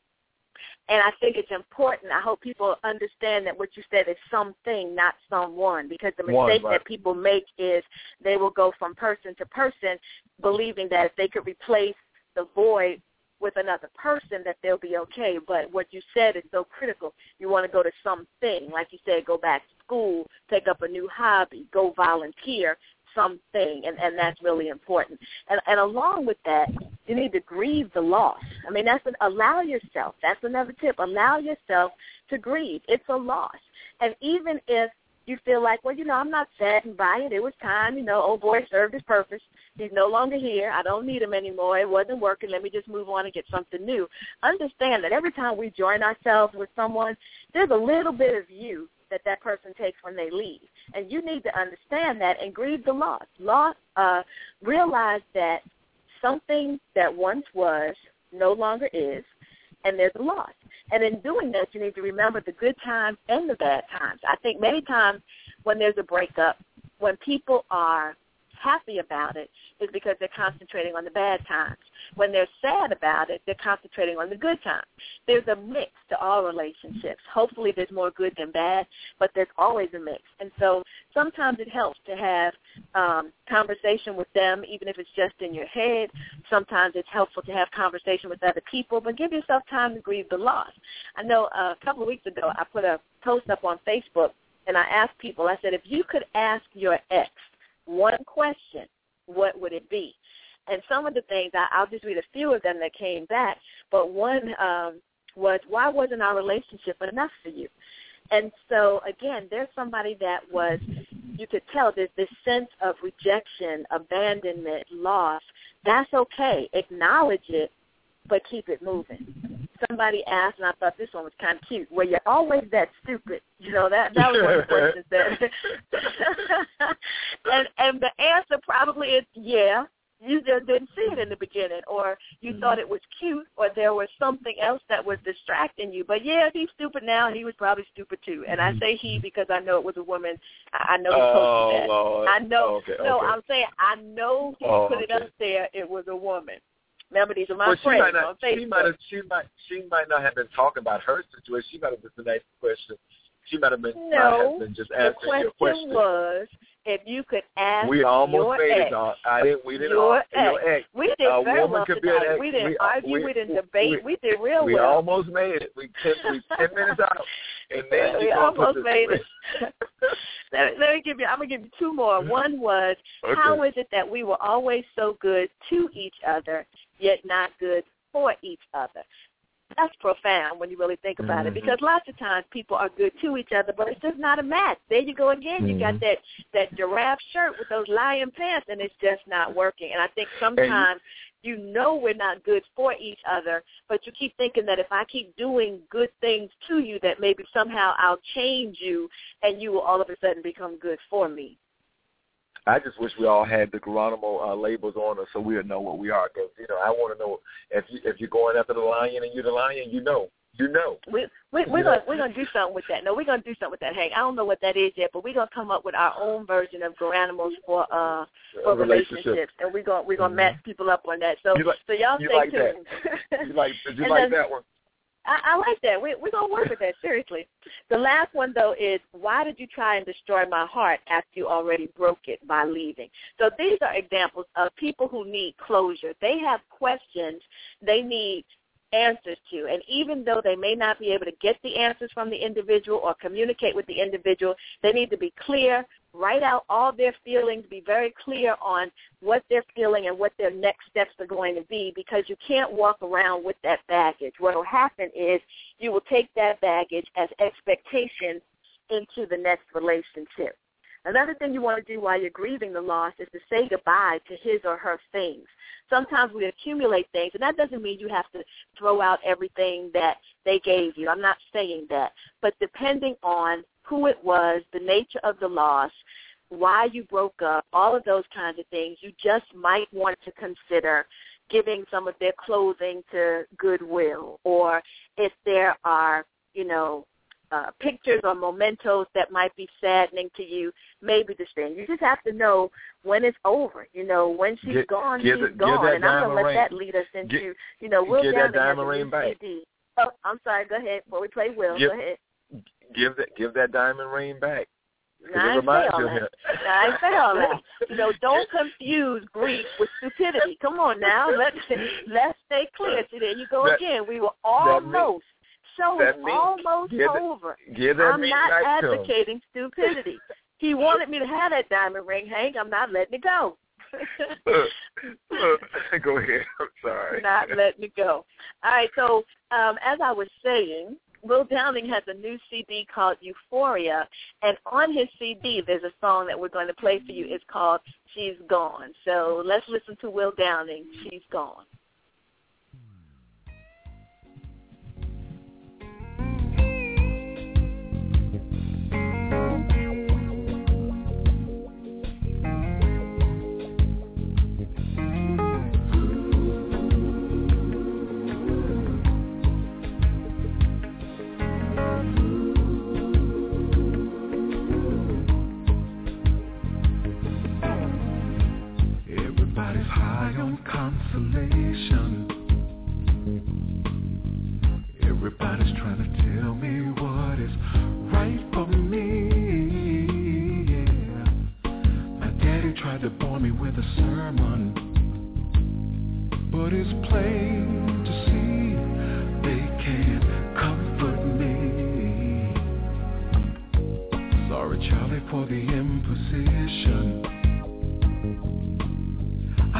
S3: and I think it's important. I hope people understand that what you said is something, not someone, because the mistake
S4: One,
S3: that people make is they will go from person to person, believing that if they could replace the void with another person, that they'll be okay. But what you said is so critical. You want to go to something, like you said, go back to school, take up a new hobby, go volunteer, something, and and that's really important. And and along with that, you need to grieve the loss. I mean, that's an, allow yourself. That's another tip. Allow yourself to grieve. It's a loss, and even if you feel like, well, you know, I'm not saddened by it. It was time, you know, old boy served his purpose. He's no longer here. I don't need him anymore. It wasn't working. Let me just move on and get something new. Understand that every time we join ourselves with someone, there's a little bit of you that that person takes when they leave. And you need to understand that and grieve the loss. Loss, uh, realize that something that once was no longer is, and there's a loss. And in doing that, you need to remember the good times and the bad times. I think many times when there's a breakup, when people are happy about it is because they're concentrating on the bad times. When they're sad about it, they're concentrating on the good times. There's a mix to all relationships. Hopefully there's more good than bad, but there's always a mix. And so sometimes it helps to have um, conversation with them, even if it's just in your head. Sometimes it's helpful to have conversation with other people, but give yourself time to grieve the loss. I know uh, a couple of weeks ago I put a post up on Facebook and I asked people, I said, if you could ask your ex one question, what would it be? And some of the things, I, I'll just read a few of them that came back, but one um, was, why wasn't our relationship enough for you? And so, again, there's somebody that was, you could tell there's this sense of rejection, abandonment, loss. That's okay. Acknowledge it, but keep it moving somebody asked, and I thought this one was kind of cute. Were you always that stupid? You know that that was one of the questions that. and and the answer probably is yeah. You just didn't see it in the beginning, or you mm-hmm. thought it was cute, or there was something else that was distracting you. But yeah, he's stupid now, and he was probably stupid too. And I say he because I know it was a woman. I know he posted
S4: oh,
S3: that.
S4: Lord.
S3: I know.
S4: Oh, okay,
S3: no,
S4: okay.
S3: I'm saying I know he
S4: Oh,
S3: put it up there. It was a woman. Remember, these are my
S4: Well, she
S3: friends
S4: might not.
S3: on
S4: She might have. She might. She might not have been talking about her situation. She might have just been asking a question. She might have been.
S3: No,
S4: have been just
S3: the
S4: answering your
S3: question
S4: question.
S3: was if you could ask
S4: we almost
S3: your
S4: made
S3: ex,
S4: it. Dog. I didn't. We didn't.
S3: your
S4: your ex.
S3: We did
S4: A
S3: very
S4: woman
S3: well
S4: could be an
S3: tonight.
S4: ex.
S3: We didn't
S4: We-
S3: argue.
S4: we-
S3: We, didn't debate. We, did real
S4: we
S3: well.
S4: We almost made it. We ten. We ten minutes out, and then
S3: we
S4: you gonna put
S3: almost made it. let, me, let me give you. I'm gonna give you two more. One was
S4: Okay.
S3: how is it that we were always so good to each other, yet not good for each other? That's profound when you really think about it,
S4: Mhm.
S3: because lots of times people are good to each other, but it's just not a match. There you go again. You got
S4: Mhm.
S3: that that giraffe shirt with those lion pants, and it's just not working. And I think sometimes you know we're not good for each other, but you keep thinking that if I keep doing good things to you, that maybe somehow I'll change you, and you will all of a sudden become good for me.
S4: I just wish we all had the Garanimal uh, labels on us so we'd know what we are. Because you know, I want to know if you if you're going after the lion and you're the lion, you know, you know.
S3: We, we we're gonna we're gonna do something with that. No, we're gonna do something with that. Hank, I don't know what that is yet, but we're gonna come up with our own version of Garanimals for uh for
S4: relationship.
S3: relationships, and we're gonna we're gonna
S4: Mhm.
S3: match people up on that. So
S4: You like-
S3: so y'all
S4: you
S3: stay
S4: like that.
S3: tuned.
S4: You like? You
S3: And
S4: like that one?
S3: I, I like that. We, we're going to work with that, seriously. The last one, though, is why did you try and destroy my heart after you already broke it by leaving? So these are examples of people who need closure. They have questions they need answers to. And even though they may not be able to get the answers from the individual or communicate with the individual, they need to be clear, write out all their feelings, be very clear on what they're feeling and what their next steps are going to be because you can't walk around with that baggage. What will happen is you will take that baggage as expectations into the next relationship. Another thing you want to do while you're grieving the loss is to say goodbye to his or her things. Sometimes we accumulate things, and that doesn't mean you have to throw out everything that they gave you. I'm not saying that. But depending on who it was, the nature of the loss, why you broke up, all of those kinds of things, you just might want to consider giving some of their clothing to Goodwill, or if there are, you know, uh, pictures or mementos that might be saddening to you, maybe this thing. You just have to know when it's over. You know, when she's
S4: Get-
S3: gone,
S4: give
S3: she's
S4: give
S3: gone, and I'm gonna let
S4: ring.
S3: that lead us into,
S4: Get-
S3: you know, Will
S4: give that diamond ring back.
S3: Oh, I'm sorry. Go ahead. Before we play Will,
S4: Give-
S3: go ahead.
S4: Give that give that diamond ring back. 'Cause
S3: No, I
S4: it
S3: say
S4: reminds
S3: all
S4: you of
S3: that.
S4: him.
S3: No, I say all that. You know, don't confuse grief with stupidity. Come on now, let's let's stay clear. See, there you go
S4: That-
S3: again. We were almost. Show is
S4: mean-
S3: almost
S4: give
S3: over.
S4: Give
S3: I'm not
S4: back to him.
S3: advocating stupidity.
S6: he wanted me to have that diamond ring, Hank. I'm not letting it go.
S4: go ahead. I'm sorry.
S6: Not letting it go. All right. So um, as I was saying, Will Downing has a new CD called Euphoria, and on his CD there's a song that we're going to play for you. It's called She's Gone. So let's listen to Will Downing, She's Gone.
S3: high on consolation. Everybody's trying
S6: to tell me what is right for me. My daddy tried to bore me with a sermon, but it's plain to see they can't comfort me. Sorry, Charlie, for the imposition.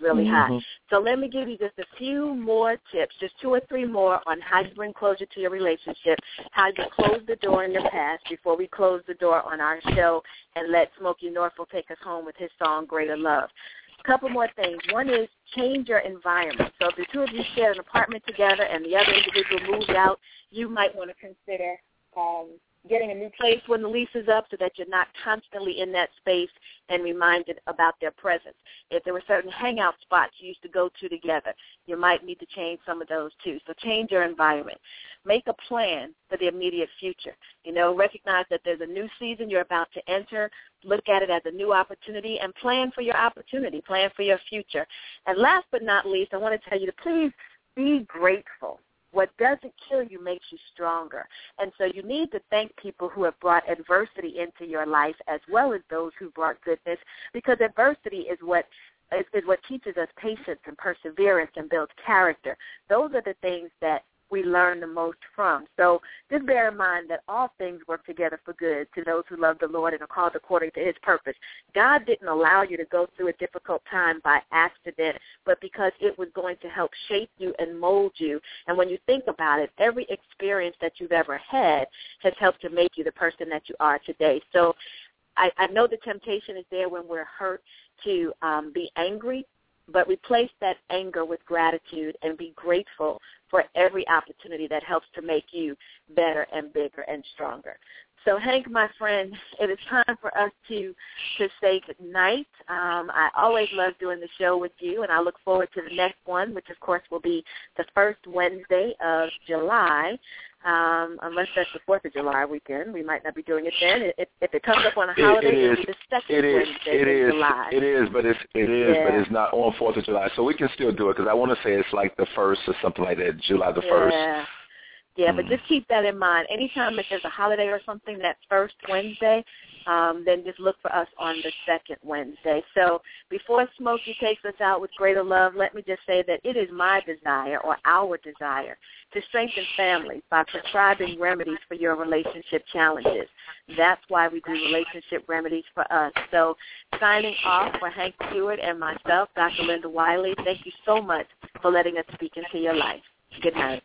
S3: really mm-hmm. hot. So let me give you just a few more tips, just two or three more on how you bring closure to your relationship, how you close the door in your past before we close the door on our show and let Smokie Norful take us home with his song Greater Love. A couple more things. One is change your environment. So if the two of you share an apartment together and the other individual moves out, you might want to consider um, getting a new place when the lease is up so that you're not constantly in that space and reminded about their presence. If there were certain hangout spots you used to go to together, you might need to change some of those too. So change your environment. Make a plan for the immediate future. You know, recognize that there's a new season you're about to enter. Look at it as a new opportunity and plan for your opportunity. Plan for your future. And last but not least, I want to tell you to please be grateful what doesn't kill you makes you stronger. And so you need to thank people who have brought adversity into your life as well as those who brought goodness because adversity is what is, is what teaches us patience and perseverance and builds character. Those are the things that we learn the most from. So just bear in mind that all things work together for good to those who love the Lord and are called according to his purpose. God didn't allow you to go through a difficult time by accident, but because it was going to help shape you and mold you. And when you think about it, every experience that you've ever had has helped to make you the person that you are today. So I, I know the temptation is there when we're hurt to um, be angry, but replace that anger with gratitude and be grateful for every opportunity that helps to make you better and bigger and stronger. So Hank, my friend, it is time for us to to say good night. Um, I always love doing the show with you, and I look forward to the next one, which of course will be the first Wednesday of July. Um, unless that's the Fourth of July weekend, we might not be doing it then. If, if it comes up on a holiday,
S4: it, it
S3: is. the second
S4: it is.
S3: Wednesday
S4: it is.
S3: July.
S4: It is, but it's it is,
S3: yeah.
S4: but it's not on Fourth of July, so we can still do it because I want to say it's like the first or something like that, July the first.
S3: Yeah. Yeah, but
S4: Mm.
S3: just keep that in mind. Anytime if there's a holiday or something that first Wednesday, um, then just look for us on the second Wednesday. So before Smokie takes us out with greater love, let me just say that it is my desire or our desire to strengthen families by prescribing remedies for your relationship challenges. That's why we do relationship remedies for us. So signing off for Hank Stewart and myself, Dr. Linda Wiley, thank you so much for letting us speak into your life. Good night.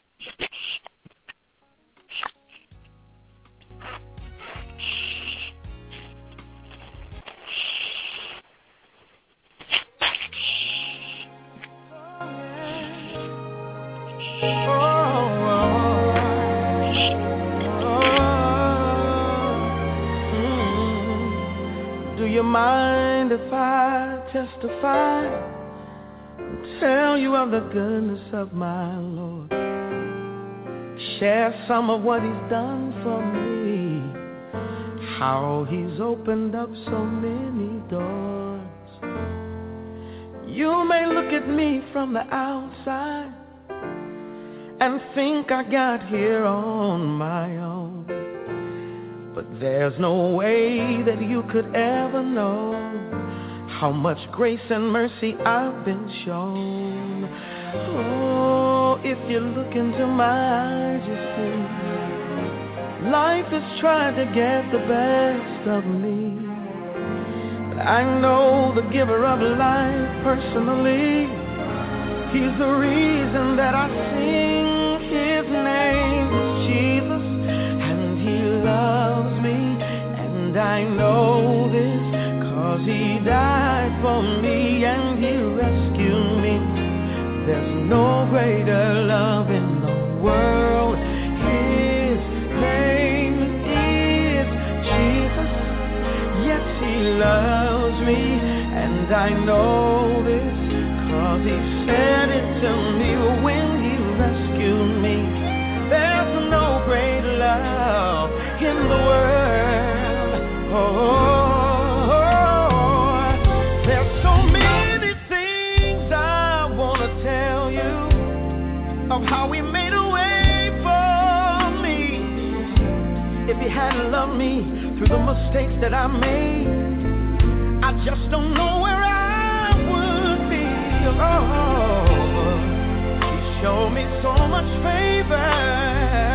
S3: Oh, oh, oh. Mm-hmm.
S5: Do you mind if I testify and tell you of the goodness of my Lord? Share some of what He's done for me, how He's opened up so many doors. You may look at me from the outside and think I got here on my own. But there's no way that you could ever know how much grace and mercy I've been shown. Oh, if you look into my eyes, you see, life has tried to get the best of me. But I know the giver of life personally. He's the reason that I sing I know this cause he died for me and he love in the world. Oh, there's so many things I want to tell you of how he made a way for me. If he hadn't loved me through the mistakes that I made, I just don't know where I would be. Oh, he showed me so much favor.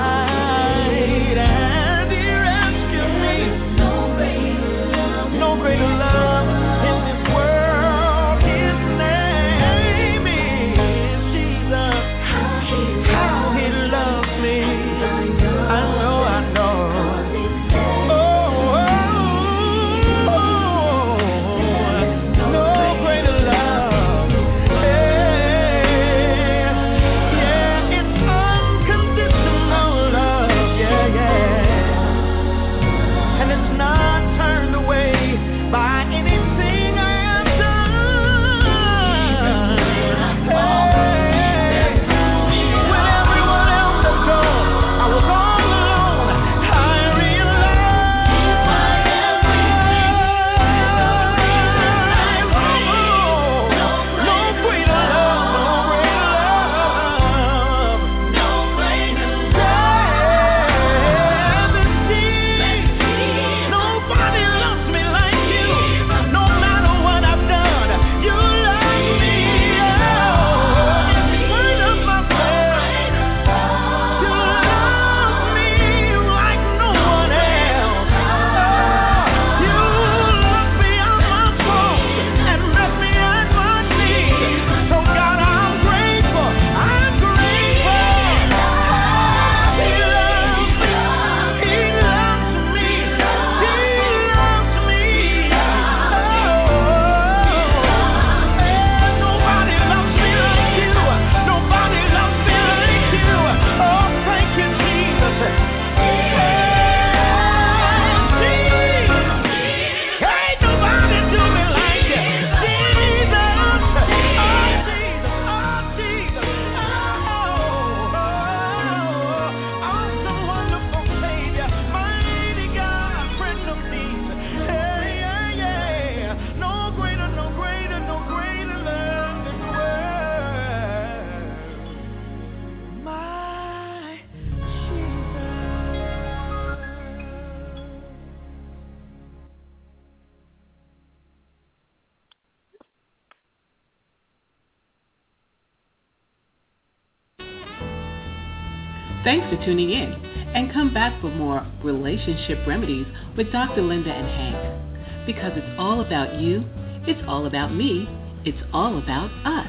S7: tuning in and come back for more relationship remedies with Dr. Linda and Hank. Because it's all about you, it's all about me, it's all about us.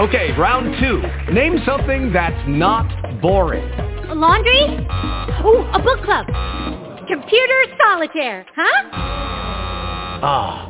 S8: Okay, round two. Name something that's not boring.
S9: A laundry? Ooh, a book club. Computer solitaire, huh?
S8: Ah.